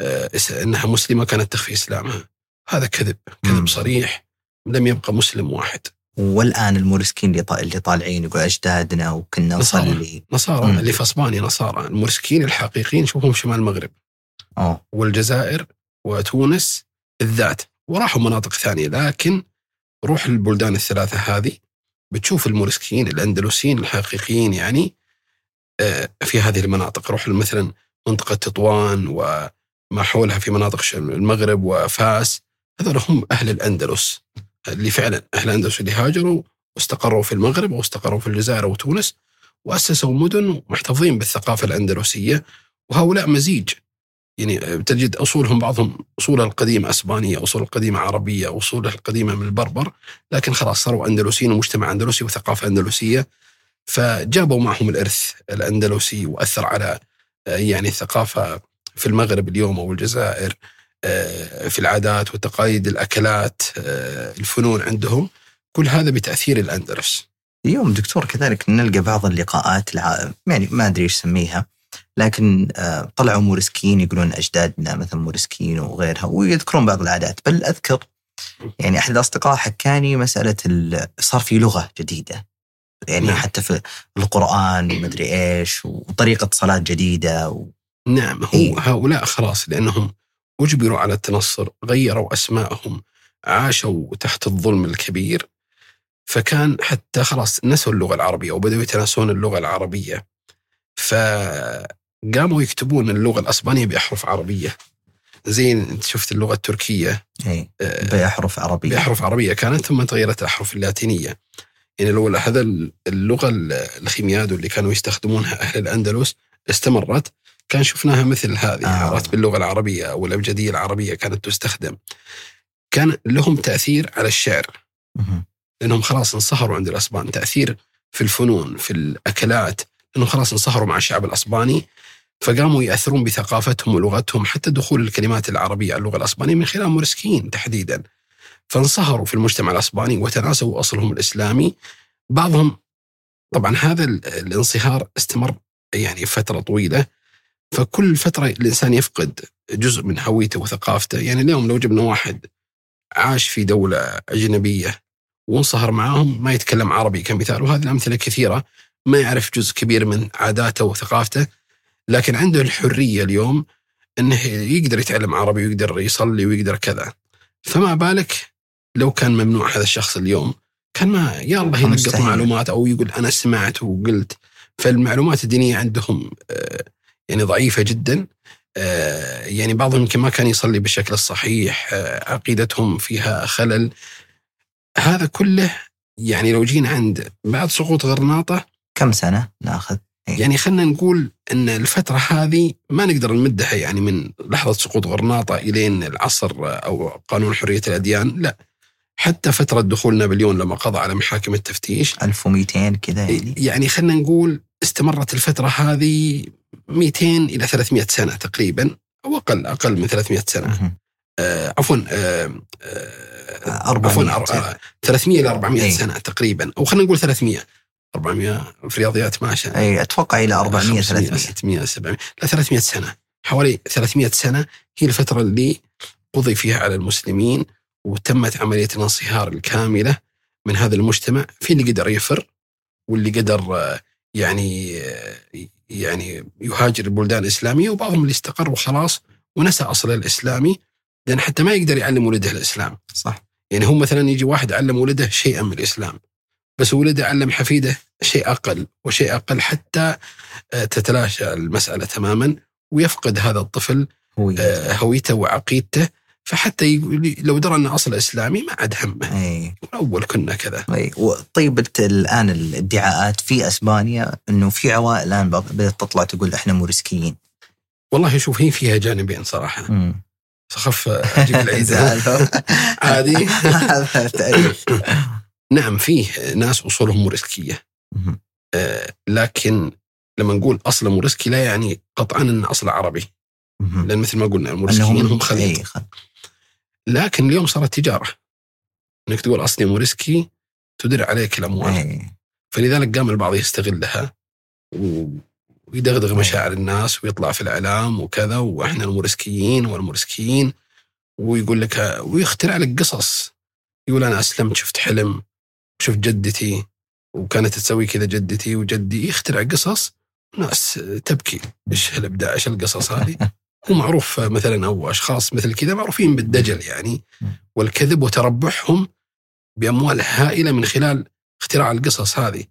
آه، إنها مسلمة كانت تخفي إسلامها هذا كذب مم. كذب صريح لم يبقى مسلم واحد والآن المورسكين اللي طا- اللي طالعين يقول أجدادنا وكنا. نصلي نصارى مم. اللي في أسبانيا نصارى المرسكين الحقيقيين شوفهم شمال المغرب اوه والجزائر وتونس بالذات وراحوا مناطق ثانية لكن روح البلدان الثلاثة هذه بتشوف المورسكيين الأندلسيين الحقيقيين يعني آه، في هذه المناطق. روح مثلا منطقة تطوان وما حولها في مناطق المغرب وفاس هذول هم أهل الأندلس اللي فعلا أهل الأندلس اللي هاجروا واستقروا في المغرب أو استقروا في الجزائر وتونس وأسسوا مدن محتفظين بالثقافة الأندلسية وهؤلاء مزيج. يعني تجد أصولهم بعضهم اصولها القديمه أسبانية، أصول القديمه عربية، اصولها القديمه من البربر، لكن خلاص صاروا اندلسيين ومجتمع أندلسي وثقافة أندلسية فجابوا معهم الإرث الأندلسي وأثر على آه، يعني الثقافة في المغرب اليوم أو الجزائر آه، في العادات والتقاليد الأكلات آه، الفنون عندهم كل هذا بتأثير الأندلس. اليوم دكتور كذلك نلقى بعض اللقاءات الع... يعني ما أدري إيش اسميها لكن آه، طلعوا مورسكيين يقولون أجدادنا مثلا مورسكيين وغيرها ويذكرون بعض العادات بل أذكر يعني أحد الأصدقاء حكاني مسألة ال... صار في لغة جديدة يعني نعم. حتى في القرآن ومدري إيش وطريقة صلاة جديدة و... نعم هو إيه. هؤلاء خلاص لأنهم أجبروا على التنصر غيروا اسمائهم عاشوا تحت الظلم الكبير فكان حتى خلاص نسوا اللغة العربية وبدأوا يتناسون اللغة العربية فقاموا يكتبون اللغة الأسبانية بأحرف عربية. زي أنت شفت اللغة التركية؟ إي آه، بأحرف عربية. بأحرف عربية. كانت ثم تغيرت الاحرف اللاتينية. يعني لو هذا اللغة الخيميادو اللي كانوا يستخدمونها أهل الأندلس استمرت. كان شفناها مثل هذه آه. عرفت باللغة العربية أو الأبجدية العربية كانت تستخدم. كان لهم تأثير على الشعر. مهم. لأنهم خلاص انصهروا عند الأسبان. تأثير في الفنون في الأكلات. لأنهم خلاص انصهروا مع الشعب الأسباني. فقاموا يأثرون بثقافتهم ولغتهم حتى دخول الكلمات العربية على اللغة الأسبانية من خلال مورسكيين تحديدا. فانصهروا في المجتمع الأسباني وتناسوا أصلهم الإسلامي. بعضهم طبعا هذا ال- الانصهار استمر يعني فترة طويلة. فكل فترة الإنسان يفقد جزء من هويته وثقافته. يعني اليوم لو جبنا واحد عاش في دولة أجنبية وانصهر معاهم ما يتكلم عربي كمثال وهذه الأمثلة كثيرة ما يعرف جزء كبير من عاداته وثقافته. لكن عنده الحرية اليوم إنه يقدر يتعلم عربي ويقدر يصلي ويقدر كذا. فما بالك لو كان ممنوع هذا الشخص اليوم؟ كان ما يا الله يلقط مستحيل. معلومات أو يقول أنا سمعت وقلت. فالمعلومات الدينية عندهم آه، يعني ضعيفة جدا. آه، يعني بعضهم يمكن ما كان يصلي بالشكل الصحيح آه، عقيدتهم فيها خلل. هذا كله يعني لو جينا عند بعد سقوط غرناطة كم سنة ناخذ؟ إيه. يعني خلينا نقول إن الفترة هذه ما نقدر نمدها يعني من لحظة سقوط غرناطة إلين العصر أو قانون حرية الأديان لا حتى فترة دخول نابليون لما قضى على محاكم التفتيش 1200 كذا يعني يعني خلينا نقول استمرت الفترة هذه 200 إلى 300 سنة تقريبا أو أقل أقل من 300 سنة. آه عفوا آه آه 400 عفوا أر- آه، 300 إلى 400 أي. سنة تقريبا أو خلينا نقول 300 400 في رياضيات ما شاء أي أتوقع إلى 400 500 300 600 700 لا 300 سنة. حوالي 300 سنة هي الفترة اللي قضي فيها على المسلمين وتمت عمليه الانصهار الكاملة من هذا المجتمع. في اللي قدر يفر واللي قدر آه، يعني آه، يعني يهاجر البلدان الإسلامية وبعضهم اللي استقر وخلاص ونسى اصله الاسلامي لأن حتى ما يقدر يعلم ولده الإسلام. صح. يعني هو مثلا يجي واحد علم ولده شيئا من الإسلام. بس ولده علم حفيده شيء أقل وشيء أقل حتى آه، تتلاشى المسألة تماما ويفقد هذا الطفل هو آه، هويته وعقيدته فحتى يقول لو درى ان أصل إسلامي ما عاد همه. إي. اول كنا كذا. و- طيب الآن الادعاءات في أسبانيا إنه في عوائل الآن بدات تطلع تقول إحنا مورسكيين والله شوف هي فيها جانبين صراحة. مم. اخف أجيب العيد. عادي هذا نعم فيه ناس أصولهم مورسكيه مهم. آه، لكن لما نقول اصله مورسكي لا يعني قطعا ان اصله عربي. لأن مثل ما قلنا المورسكيين هم خليط. اي خل- لكن اليوم صارت تجارة. إنك تقول أصلي مورسكي تدر عليك الأموال. اي فلذلك قام البعض يستغلها ويدغدغ مشاعر الناس ويطلع في الإعلام وكذا وإحنا المورسكيين والمورسكيين ويقول لك ويخترع لك قصص. يقول أنا أسلمت شفت حلم. شفت جدتي وكانت تسوي كذا جدتي وجدي يخترع قصص ناس تبكي. إيش هالأبداع؟ إيش القصص هذه؟ هو معروف مثلا أو أشخاص مثل كذا معروفين بالدجل يعني. والكذب وتربحهم بأموال هائلة من خلال اختراع القصص هذه.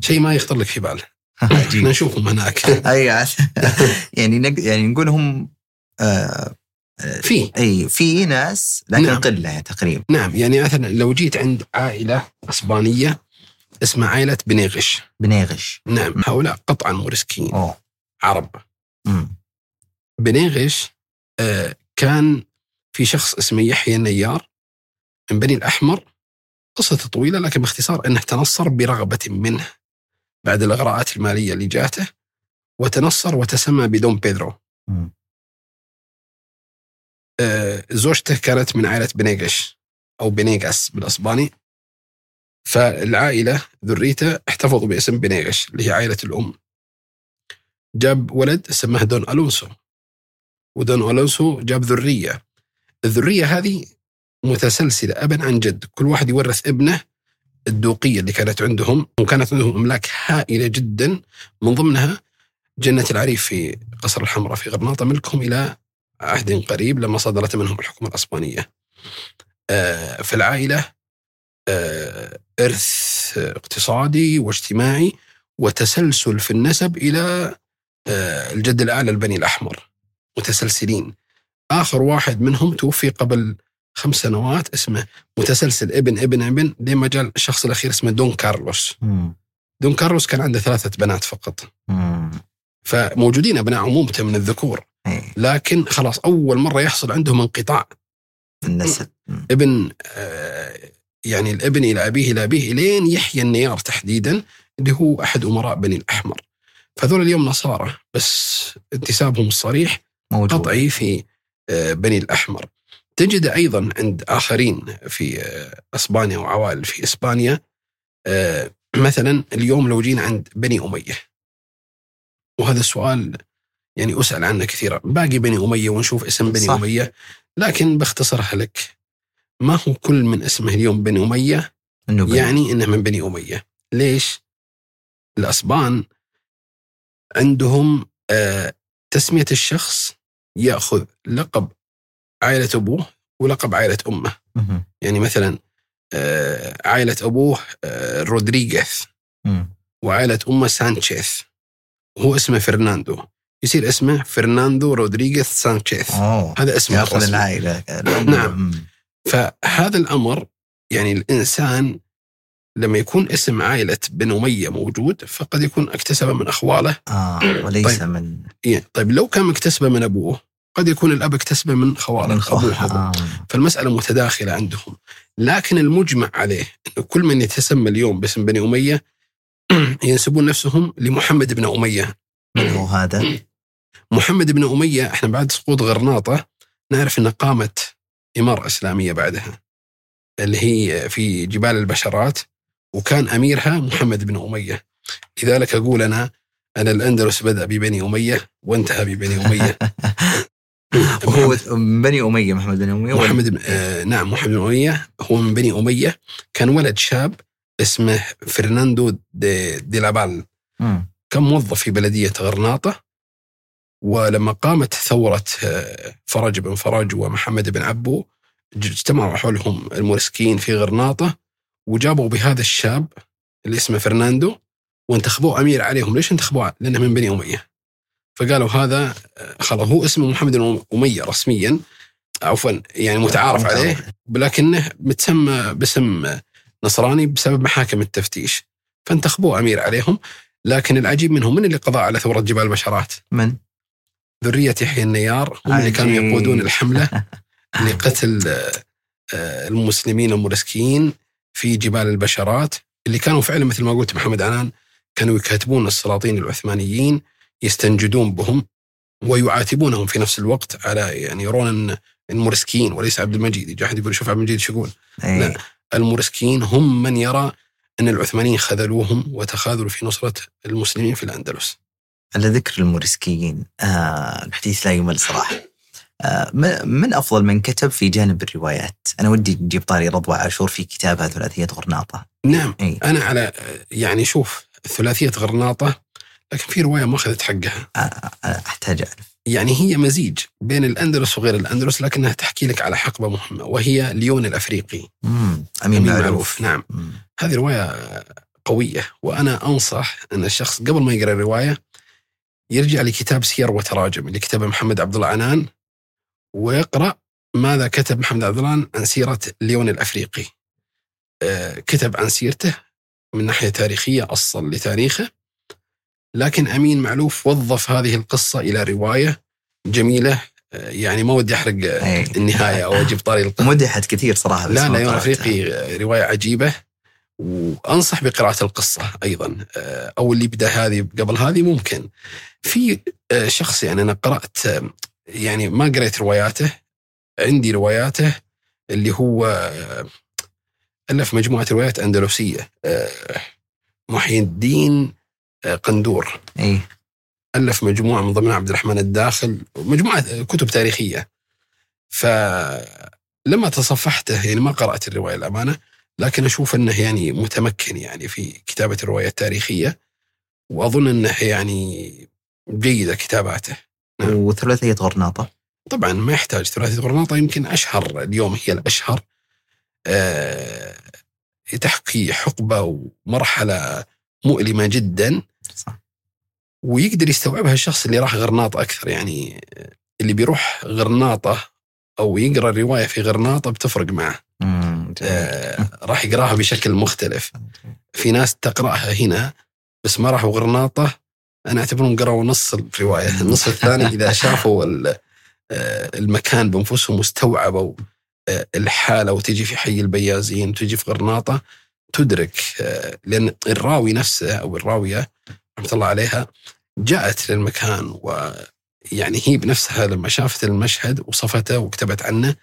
شيء ما يخطر لك في بال إحنا نشوفهم هناك. أي. يعني نق... يعني نقول هم آه آه، في. إي في ناس لكن نعم. قلة تقريبا. نعم. يعني مثلا لو جيت عند عائلة أسبانية اسمها عائلة بنيغش. بنيغش. نعم هؤلاء قطعا مورسكيين أوه. عرب. مم. بنيغش آه، كان في شخص اسمه يحيى النيار من بني الأحمر. قصته طويلة لكن باختصار أنه تنصر برغبة منه بعد الإغراءات المالية اللي جاته وتنصر وتسمى بدون بيدرو. مم. آه، زوجته كانت من عائلة بنيغش أو بنيغاس بالأسباني. فالعائلة ذريته احتفظوا باسم بنيغش اللي هي عائلة الأم. جاب ولد سماه دون ألونسو. ودون ألونسو جاب ذرية. الذرية هذه متسلسلة أبا عن جد. كل واحد يورث ابنه الدوقية اللي كانت عندهم. وكانت عندهم أملاك هائلة جدا. من ضمنها جنة العريف في قصر الحمراء في غرناطة. ملكهم إلى عهد قريب لما صدرت منهم الحكومة الأسبانية. آه، فالعائلة إرث اقتصادي واجتماعي وتسلسل في النسب إلى آه، الجد الأعلى البني الأحمر متسلسلين. آخر واحد منهم توفي قبل خمس سنوات اسمه متسلسل ابن ابن ابن لما جاء الشخص الأخير اسمه دون كارلوس. مم. دون كارلوس كان عنده ثلاثة بنات فقط. مم. فموجودين أبناء عمومته من الذكور. اي لكن خلاص أول مرة يحصل عندهم انقطاع. النسب. مم. ابن آه، يعني الابن إلى أبيه إلى أبيه إلين يحيى النيار تحديدا اللي هو أحد أمراء بني الأحمر. فهذول اليوم نصارى بس انتسابهم الصريح موجود قطعي في آه، بني الأحمر. تجد أيضا عند آخرين في آه، أسبانيا وعوائل في إسبانيا آه، مثلا اليوم لو جينا عند بني أمية وهذا السؤال يعني أسأل عنه كثيرا باقي بني أمية ونشوف اسم بني صح. أمية لكن باختصرها لك ما هو كل من اسمه اليوم بني أمية إنه بني. يعني إنه من بني أمية ليش الاسبان عندهم آه تسمية الشخص يأخذ لقب عائلة أبوه ولقب عائلة أمه مهم. يعني مثلا آه عائلة أبوه آه رودريغيز مم. وعائلة أمه سانشيز وهو اسمه فرناندو يصير اسمه فرناندو رودريغيز سانشيز هذا اسمه يأخذ الأم. نعم. فهذا الأمر يعني الإنسان لما يكون اسم عائلة بن أمية موجود فقد يكون اكتسبه من أخواله آه وليس طيب. من إيه، طيب لو كان مكتسبه من أبوه قد يكون الأب اكتسبه من خوالة من أبوه. آه. فالمسألة متداخلة عندهم لكن المجمع عليه إنه كل من يتسمى اليوم باسم بني أمية ينسبون نفسهم لمحمد بن أمية من هو هذا؟ محمد بن أمية إحنا بعد سقوط غرناطة نعرف إن قامت إمارة إسلامية بعدها اللي هي في جبال البشرات وكان أميرها محمد بن أمية. لذلك أقول أنا ان الأندلس بدأ ببني أمية وانتهى ببني وهو من بني أمية محمد بن ولا- محمد بن آه نعم محمد بن أمية. هو من بني أمية. كان ولد شاب اسمه فرناندو دي, دي لابال. كان موظف في بلدية غرناطة. ولما قامت ثورة آه، فرج بن فرج ومحمد بن عبو اجتمعوا حولهم المورسكيين في غرناطة وجابوا بهذا الشاب اللي اسمه فرناندو وانتخبوه أمير عليهم، ليش انتخبوه؟ لأنه من بني أمية. فقالوا هذا آه، خلاص هو اسمه محمد بن أمية رسميا عفوا يعني متعارف عليه ولكنه متسمى باسم نصراني بسبب محاكم التفتيش فانتخبوه أمير عليهم لكن العجيب منهم من اللي قضى على ثورة جبال البشرات؟ من؟ ذريه يحيى النيار هم اللي كانوا. يقودون الحملة لقتل آه، المسلمين المرسكيين في جبال البشرات اللي كانوا فعلا مثل ما قلت محمد عنان كانوا يكاتبون السلاطين العثمانيين يستنجدون بهم ويعاتبونهم في نفس الوقت على يعني يرون ان المرسكيين وليس عبد المجيد يجي أحد يقول شوف عبد المجيد شو يقول إيه. لا. المرسكيين هم من يرى أن العثمانيين خذلوهم وتخاذلوا في نصرة المسلمين في الأندلس على ذكر الموريسكيين آه الحديث لا يمل صراحة آه من- أفضل من كتب في جانب الروايات؟ أنا ودي نجيب طاري رضوى عاشور في كتابها ثلاثية غرناطة. نعم إي أنا على يعني شوف ثلاثية غرناطة لكن في رواية ما أخذت حقها آه آه أحتاج أعرف. يعني هي مزيج بين الأندلس وغير الأندلس لكنها تحكي لك على حقبة مهمة وهي ليون الأفريقي مم. أمين أمين معروف. معروف، نعم. مم. هذه رواية قوية وأنا أنصح أن الشخص قبل ما يقرأ الرواية يرجع لكتاب سير وتراجم اللي كتبه محمد عبد الله عنان ويقرا ماذا كتب محمد عبد الله عن سيرة ليون الأفريقي. آه، كتب عن سيرته من ناحية تاريخية اصل لتاريخه لكن أمين معلوف وظف هذه القصة إلى رواية جميلة آه، يعني ما ودي أحرق آه، أي. النهاية أو أجيب طاري القصة مدحت كثير صراحة بس لا لا يون قرأتها. افريقي رواية عجيبة وأنصح بقراءة القصة أيضا. آه، أو اللي بدا هذه قبل هذه ممكن. في آه، شخص يعني أنا قرأت آه، يعني ما قريت رواياته عندي رواياته اللي هو ألف مجموعة روايات أندلسية. محي الدين قندور. إي. ألف مجموعة من ضمنها عبد الرحمن الداخل. مجموعة كتب تاريخية. فلما تصفحته يعني ما قرأت الرواية الأمانة لكن أشوف أنه يعني متمكن يعني في كتابة الرواية التاريخية وأظن أنه يعني جيدة كتاباته نعم. وثلاثية غرناطة طبعا ما يحتاج ثلاثية غرناطة يمكن أشهر اليوم هي الأشهر آه، تحكي حقبة ومرحلة مؤلمة جدا صح. ويقدر يستوعبها الشخص اللي راح غرناطة أكثر يعني اللي بيروح غرناطة أو يقرأ الرواية في غرناطة بتفرق معه مم. جميل. آه راح يقراها بشكل مختلف. في ناس تقرأها هنا بس ما راحوا غرناطة. أنا أعتبرهم قرأوا نص الرواية. النص الثاني إذا شافوا آه، المكان بأنفسهم واستوعبوا آه، الحالة وتجي في حي البيازين وتجي في غرناطة تدرك لأن الراوي نفسه أو الراوية رحمة الله عليها جاءت للمكان ويعني هي بنفسها لما شافت المشهد وصفته وكتبت عنه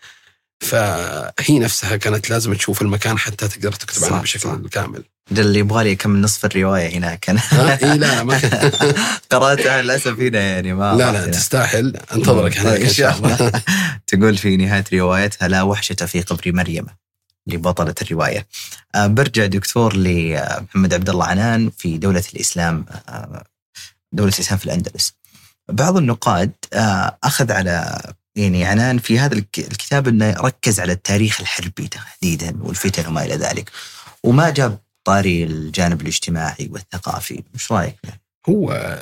فهي نفسها كانت لازم تشوف المكان حتى تقدر تكتب عنه بشكل صح. كامل ده اللي يبغى لي كم نصف الرواية هناك. أنا إي لا ما قرأتها للأسف هنا يعني ما لا لا. تستاهل. أنتظرك هناك طيب، إن شاء الله. تقول في نهاية روايتها لا وحشه في قبر مريم لبطلة الرواية. آه، برجع دكتور لمحمد عبد الله عنان في دولة الإسلام آه، دولة الإسلام في الأندلس. بعض النقاد آه، أخذ على يعني عنان في هذا الك- الكتاب أنه ركز على التاريخ الحربي تحديدا والفتن وما إلى ذلك وما جاب طاري الجانب الاجتماعي والثقافي مش رأيك؟ هو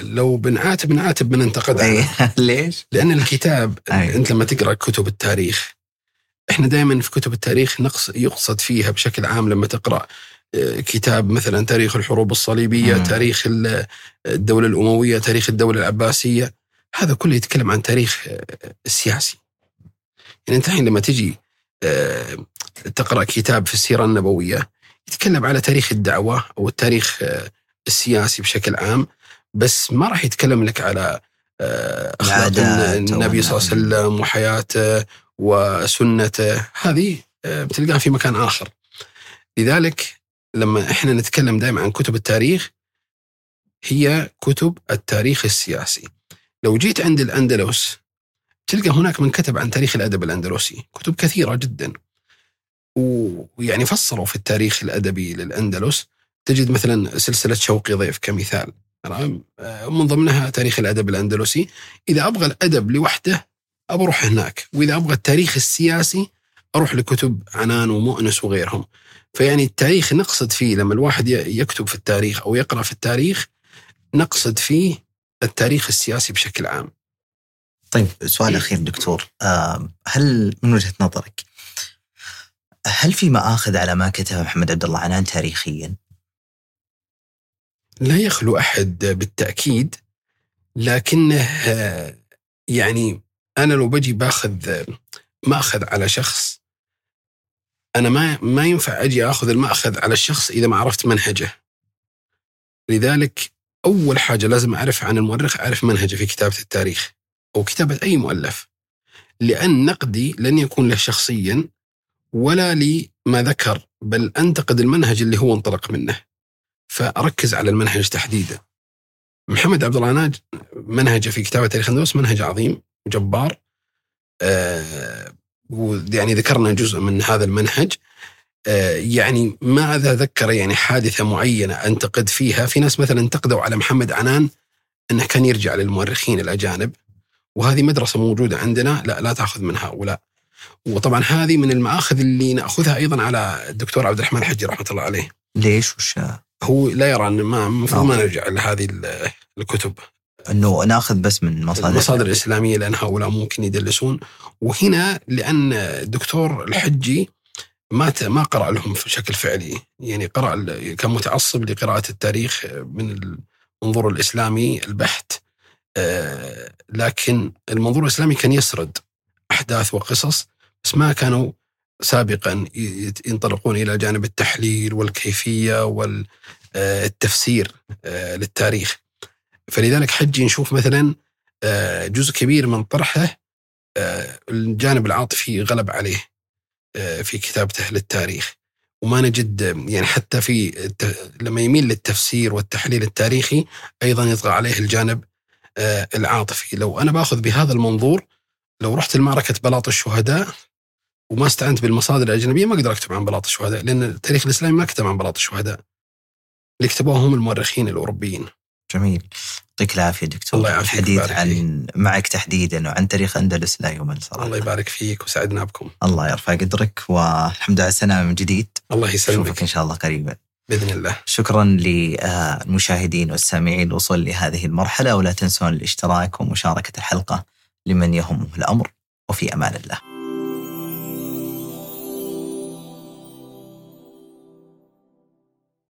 لو بنعاتب نعاتب من انتقد إيه، ليش؟ لأن الكتاب أي. أنت لما تقرأ كتب التاريخ إحنا دائما في كتب التاريخ نقص يقصد فيها بشكل عام لما تقرأ آه، كتاب مثلا تاريخ الحروب الصليبية، مم. تاريخ ال- الدولة الأموية، تاريخ الدولة العباسية، هذا كله يتكلم عن تاريخ آه، السياسي. يعني أنت الحين لما تجي آه، تقرأ كتاب في السيرة النبوية يتكلم على تاريخ الدعوة أو التاريخ آه، السياسي بشكل عام بس ما راح يتكلم لك على آه، أخلاق النبي صلى الله عليه وسلم وحياته وسنته هذه آه، بتلقاها في مكان آخر. لذلك لما إحنا نتكلم دائما عن كتب التاريخ هي كتب التاريخ السياسي. لو جيت عند الأندلس تلقى هناك من كتب عن تاريخ الأدب الأندلسي، كتب كثيرة جدا. ويعني فصلوا في التاريخ الأدبي للأندلس. تجد مثلا سلسلة شوقي ضيف كمثال من ضمنها تاريخ الأدب الأندلسي. إذا أبغى الأدب لوحده بروح هناك. وإذا أبغى التاريخ السياسي أروح لكتب عنان ومؤنس وغيرهم. فيعني التاريخ نقصد فيه لما الواحد يكتب في التاريخ أو يقرأ في التاريخ نقصد فيه التاريخ السياسي بشكل عام. طيب سؤال أخير دكتور. هل من وجهة نظرك هل في مآخذ على ما كتب محمد عبد الله عنان تاريخيا؟ لا يخلو أحد بالتأكيد لكنه يعني أنا لو بجي بأخذ مأخذ على شخص أنا ما ما ينفع أجي أخذ المأخذ على الشخص إذا ما عرفت منهجه. لذلك أول حاجة لازم أعرف عن المؤرخ أعرف منهجه في كتابة التاريخ أو كتابة أي مؤلف. لأن نقدي لن يكون له شخصيا ولا لما ذكر بل أنتقد المنهج اللي هو انطلق منه. فأركز على المنهج تحديدا. محمد عبد الله ناج منهجه في كتابة تاريخ اندلس منهج عظيم وجبار آه ويعني ذكرنا جزء من هذا المنهج. يعني ماذا ذكر يعني حادثة معينة أنتقد فيها؟ في ناس مثلا انتقدوا على محمد عنان أنه كان يرجع للمؤرخين الأجانب وهذه مدرسة موجودة عندنا لا لا تأخذ من هؤلاء. وطبعا هذه من المآخذ اللي نأخذها أيضا على الدكتور عبد الرحمن الحجي رحمة الله عليه. ليش؟ وش؟ هو لا يرى أن ما المفروض ما آه. نرجع لهذه ال- الكتب. إنه نأخذ بس من مصادر. المصادر الإسلامية لأن هؤلاء ممكن يدلسون. وهنا لأن الدكتور الحجي ما ما قرأ لهم بشكل فعلي. يعني ال- كان متعصب لقراءة التاريخ من المنظور الإسلامي البحت. آه، لكن المنظور الإسلامي كان يسرد أحداث وقصص بس ما كانوا سابقا ينطلقون إلى جانب التحليل والكيفية والتفسير للتاريخ. فلذلك حجي نشوف مثلا آه، جزء كبير من طرحه آه، الجانب العاطفي غلب عليه. آه، في كتابته للتاريخ وما نجد آه، يعني حتى في لما يميل للتفسير والتحليل التاريخي أيضا يطغى عليه الجانب آه، العاطفي. لو أنا باخذ بهذا المنظور لو رحت لمعركة بلاط الشهداء وما استعنت بالمصادر الأجنبية ما أقدر أكتب عن بلاط الشهداء لأن التاريخ الإسلامي ما كتب عن بلاط الشهداء. اللي كتبوه هم المؤرخين الأوروبيين. جميل. يعطيك العافية دكتور الله يعافيك الحديث عن معك تحديدا وعن تاريخ أندلس لا يمل صراحة الله يبارك فيك وسعدنا بكم. الله يرفع قدرك والحمد لله على السلامة من جديد. الله يسلمك. نشوفك إن شاء الله قريبا. بإذن الله. شكرا للمشاهدين والسامعين. الوصول لهذه المرحلة ولا تنسون الاشتراك ومشاركة الحلقة لمن يهمه الأمر. وفي أمان الله.